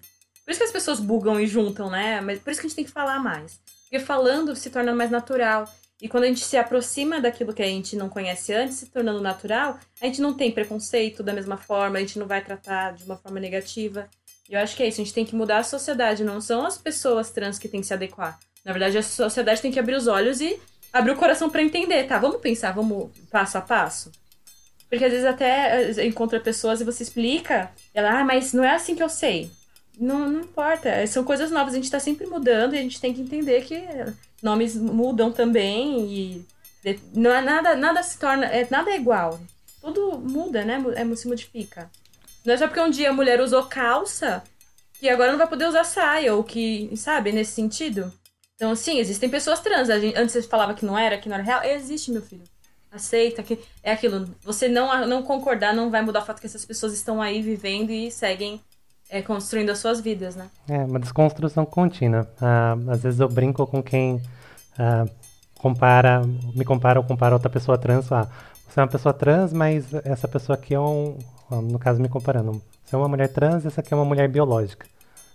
Por isso que as pessoas bugam e juntam, né? Mas por isso que a gente tem que falar mais. Porque falando se torna mais natural. E quando a gente se aproxima daquilo que a gente não conhece antes, se tornando natural, a gente não tem preconceito da mesma forma, a gente não vai tratar de uma forma negativa. Eu acho que é isso, a gente tem que mudar a sociedade, não são as pessoas trans que têm que se adequar. Na verdade, a sociedade tem que abrir os olhos e abrir o coração para entender, tá? Vamos pensar, vamos passo a passo. Porque às vezes até eh, encontra pessoas e você explica, ela, ah, mas não é assim que eu sei. Não, não importa, são coisas novas, a gente tá sempre mudando e a gente tem que entender que nomes mudam também e não é nada, nada se torna, é, nada é igual. Tudo muda, né? É, se modifica. Não é só porque um dia a mulher usou calça que agora não vai poder usar saia, ou que, sabe, nesse sentido. Então, sim, existem pessoas trans. Gente, antes você falava que não era, que não era real. Existe, meu filho. Aceita que é aquilo. Você não, não concordar não vai mudar o fato que essas pessoas estão aí vivendo e seguem é, construindo as suas vidas, né? É, uma desconstrução contínua. Uh, às vezes eu brinco com quem uh, compara, me compara ou compara outra pessoa trans. Ah, você é uma pessoa trans, mas essa pessoa aqui é um. No caso, me comparando. Você é uma mulher trans, essa aqui é uma mulher biológica.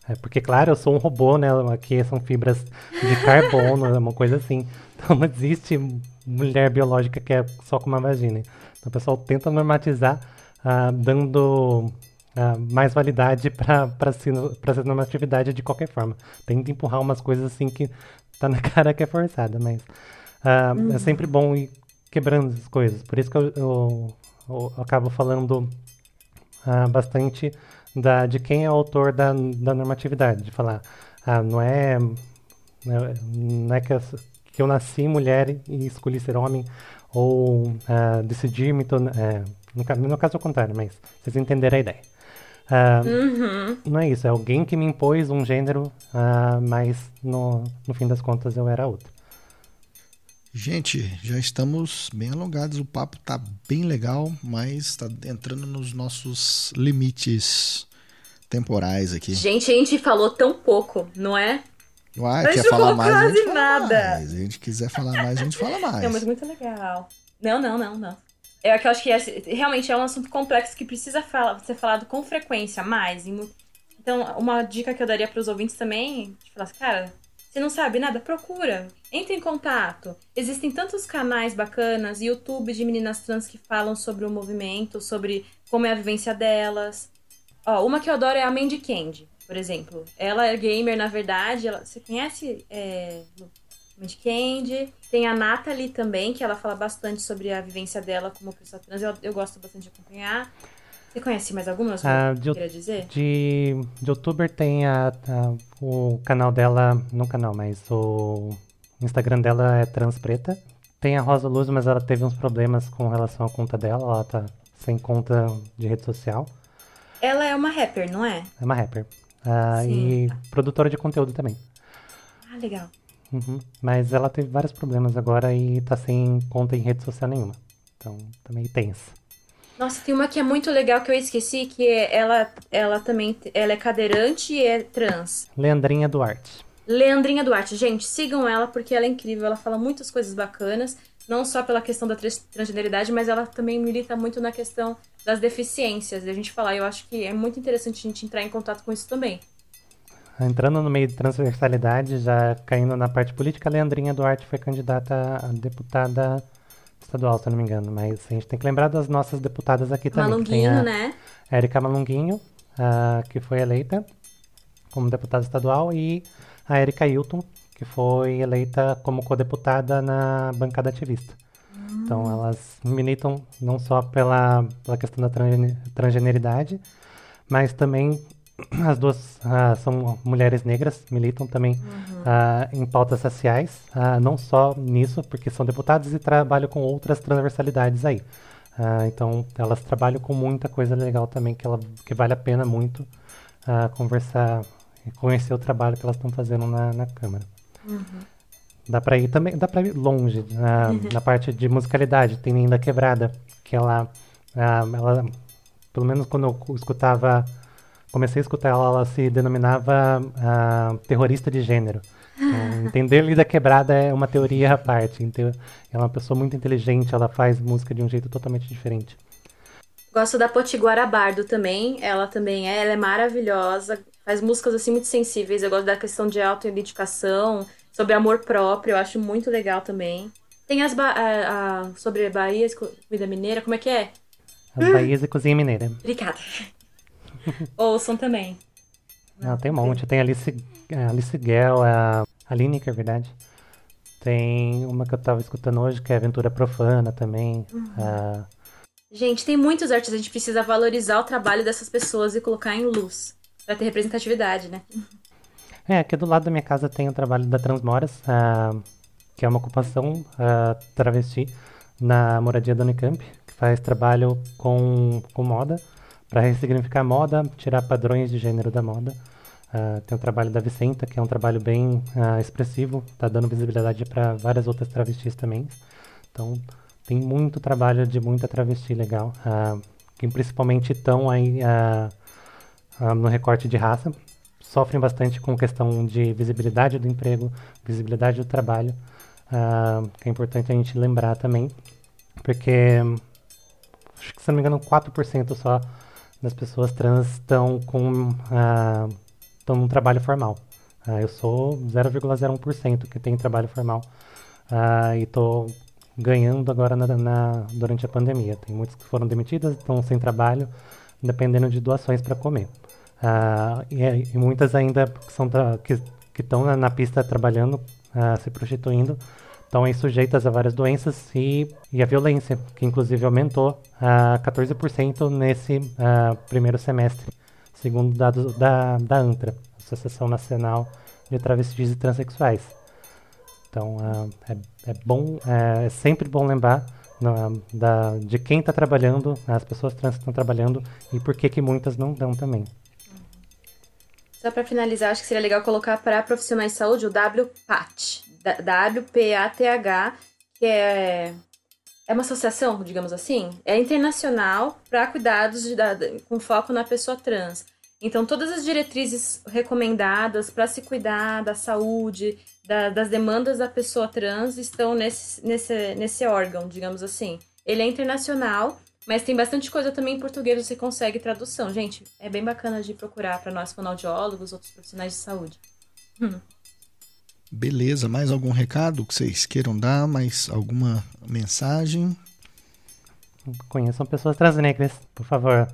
É, porque, claro, eu sou um robô, né? Aqui são fibras de carbono, [laughs] uma coisa assim. Então não existe mulher biológica que é só com uma vagina. Então o pessoal tenta normatizar, ah, dando ah, mais validade [laughs] para essa normatividade de qualquer forma. Tenta empurrar umas coisas assim que tá na [laughs] cara que é forçada, mas é uhum. é sempre bom ir quebrando as coisas. Por isso que eu, eu, eu acabo falando bastante da, de quem é o autor da, da normatividade, de falar, ah, não é, não é que, eu, que eu nasci mulher e escolhi ser homem, ou uh, decidi me tornar. É, no, no caso é o contrário, mas vocês entenderam a ideia. Uh, uhum. Não é isso, é alguém que me impôs um gênero, uh, mas no, no fim das contas eu era outro. Gente, já estamos bem alongados, o papo tá bem legal, mas está entrando nos nossos limites temporais aqui. Gente, a gente falou tão pouco, não é? Uai, quer falar mais? Quase a gente nada. Fala mais. Se a gente quiser falar mais, a gente fala mais. Não, mas muito legal. Não, não, não, não. É que eu acho que é, realmente é um assunto complexo que precisa falar, ser falado com frequência, mais. Então, uma dica que eu daria para os ouvintes também, de falar assim, cara, você não sabe nada? Procura. Entre em contato. Existem tantos canais bacanas, YouTube de meninas trans que falam sobre o movimento, sobre como é a vivência delas. Ó, uma que eu adoro é a Mandy Candy, por exemplo. Ela é gamer, na verdade. Ela... Você conhece é... Mandy Candy? Tem a Natalie também, que ela fala bastante sobre a vivência dela como pessoa trans. Eu, eu gosto bastante de acompanhar. Você conhece mais algumas? Ah, de, queria dizer? De, de youtuber tem a, a, o canal dela, não canal, mas o Instagram dela é Transpreta. Tem a Rosa Luz, mas ela teve uns problemas com relação à conta dela, ela tá sem conta de rede social. Ela é uma rapper, não é? É uma rapper. Ah, e produtora de conteúdo também. Ah, legal. Uhum. Mas ela teve vários problemas agora e tá sem conta em rede social nenhuma. Então, também tensa. Nossa, tem uma que é muito legal que eu esqueci, que é, ela, ela também ela é cadeirante e é trans. Leandrinha Duarte. Leandrinha Duarte, gente, sigam ela porque ela é incrível, ela fala muitas coisas bacanas, não só pela questão da transgeneridade, mas ela também milita muito na questão das deficiências, a gente falar. Eu acho que é muito interessante a gente entrar em contato com isso também. Entrando no meio de transversalidade, já caindo na parte política, a Leandrinha Duarte foi candidata a deputada estadual, se eu não me engano. Mas a gente tem que lembrar das nossas deputadas aqui também. Malunguinho, né? Érica Malunguinho, uh, que foi eleita como deputada estadual, e a Érica Hilton, que foi eleita como co-deputada na bancada ativista. Hum. Então elas militam não só pela, pela questão da transgeneridade, mas também as duas uh, são mulheres negras, militam também uhum. uh, em pautas raciais, uh, não só nisso, porque são deputadas e trabalham com outras transversalidades aí. então, elas trabalham com muita coisa legal também, que, ela, que vale a pena muito conversar e conhecer o trabalho que elas estão fazendo na, na Câmara. Uhum. Dá para ir também, dá para ir longe na, uhum. na parte de musicalidade. Tem Linda Quebrada, que ela, ela, pelo menos quando eu escutava comecei a escutar ela, ela se denominava uh, terrorista de gênero. Uh, [laughs] entender Lida Quebrada é uma teoria à parte. Então, ela é uma pessoa muito inteligente, ela faz música de um jeito totalmente diferente. Gosto da Potiguara Bardo também, ela também é, ela é maravilhosa, faz músicas assim muito sensíveis. Eu gosto da questão de autoidentificação, sobre amor próprio, eu acho muito legal também. Tem as ba a, a, sobre Bahia, comida mineira, como é que é? As Bahias e cozinha mineira. Obrigada. [laughs] Ouçam também. Não, tem um monte. Tem a Alice, a Alice Gell, a, a Lineker, é verdade. Tem uma que eu tava escutando hoje, que é Aventura Profana também. Uhum. Gente, tem muitos artistas. A gente precisa valorizar o trabalho dessas pessoas e colocar em luz. Pra ter representatividade, né? É, aqui do lado da minha casa tem o trabalho da Transmoras, uh, que é uma ocupação uh, travesti na moradia da Unicamp, que faz trabalho com, com moda, para ressignificar moda, tirar padrões de gênero da moda. Uh, tem o trabalho da Vicenta, que é um trabalho bem uh, expressivo, está dando visibilidade para várias outras travestis também. Então, tem muito trabalho de muita travesti legal, uh, que principalmente estão aí no recorte de raça. Sofrem bastante com questão de visibilidade do emprego, visibilidade do trabalho, que é importante a gente lembrar também, porque, acho que se não me engano, 4% só das pessoas trans estão com estão num trabalho formal. Uh, eu sou 0,01% que tem trabalho formal uh, e estou ganhando agora na, na, durante a pandemia. Tem muitos que foram demitidos, estão sem trabalho, dependendo de doações para comer. E, e, muitas ainda que são que estão na, na, pista trabalhando, se prostituindo, estão sujeitas a várias doenças e, e a violência, que inclusive aumentou a 14% nesse primeiro semestre segundo dados da, da ANTRA, Associação Nacional de Travestis e Transsexuais. Então, uh, é, é, bom, é, é, sempre bom lembrar uh, da, de quem está trabalhando, as pessoas trans estão trabalhando e por que, que muitas não dão também. Só para finalizar, acho que seria legal colocar para profissionais de saúde o WPATH, W-P-A-T-H, que é, é uma associação, digamos assim, é internacional para cuidados de, com foco na pessoa trans. Então, todas as diretrizes recomendadas para se cuidar da saúde, da, das demandas da pessoa trans estão nesse, nesse, nesse órgão, digamos assim. Ele é internacional, mas tem bastante coisa também em português, você consegue tradução. Gente, é bem bacana de procurar para nós fonoaudiólogos, outros profissionais de saúde. Hum. Beleza, mais algum recado que vocês queiram dar? Mais alguma mensagem? Conheçam pessoas transnegras, por favor.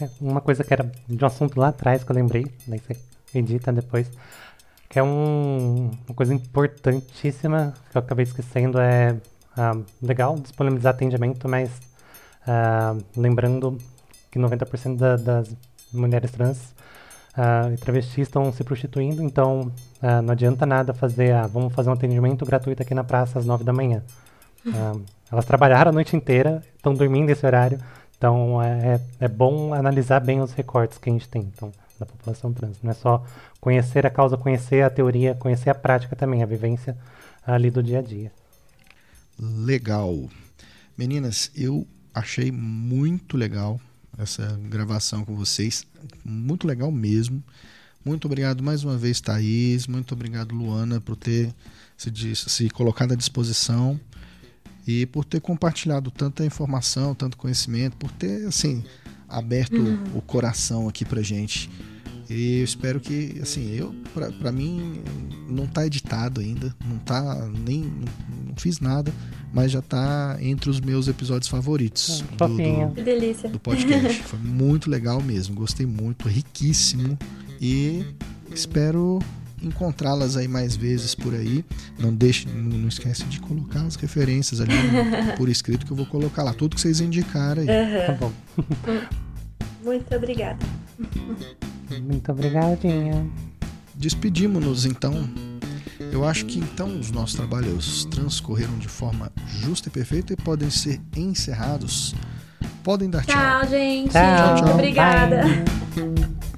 É, uma coisa que era de um assunto lá atrás que eu lembrei, daí você edita depois, que é um, uma coisa importantíssima que eu acabei esquecendo, é ah, legal disponibilizar atendimento, mas ah, lembrando que 90% da, das mulheres trans e travestis estão se prostituindo, então ah, não adianta nada fazer, ah, vamos fazer um atendimento gratuito aqui na praça às 9 da manhã. Ah, [laughs] elas trabalharam a noite inteira, estão dormindo esse horário, então é, é, é bom analisar bem os recortes que a gente tem então, da população trans. Não é só conhecer a causa, conhecer a teoria, conhecer a prática também, a vivência ali do dia a dia. Legal. Meninas, eu achei muito legal essa gravação com vocês. Muito legal mesmo. Muito obrigado mais uma vez, Thaís. Muito obrigado, Luana, por ter se, se colocado à disposição e por ter compartilhado tanta informação, tanto conhecimento, por ter assim aberto uhum. o coração aqui pra gente. E eu espero que, assim, eu, pra, pra mim, não tá editado ainda, não tá, nem, não, não fiz nada, mas já tá entre os meus episódios favoritos do, do, que delícia. do podcast. [laughs] Foi muito legal mesmo, gostei muito, riquíssimo e espero encontrá-las aí mais vezes por aí. Não deixe, não, não esquece de colocar as referências ali [laughs] por escrito que eu vou colocar lá tudo que vocês indicaram aí. Uhum. Tá bom. [laughs] Muito obrigada. Muito obrigadinha. Despedimos-nos então. Eu acho que então os nossos trabalhos transcorreram de forma justa e perfeita e podem ser encerrados. Podem dar tchau. Tchau, gente. Tchau, tchau. Obrigada. Bye. [laughs]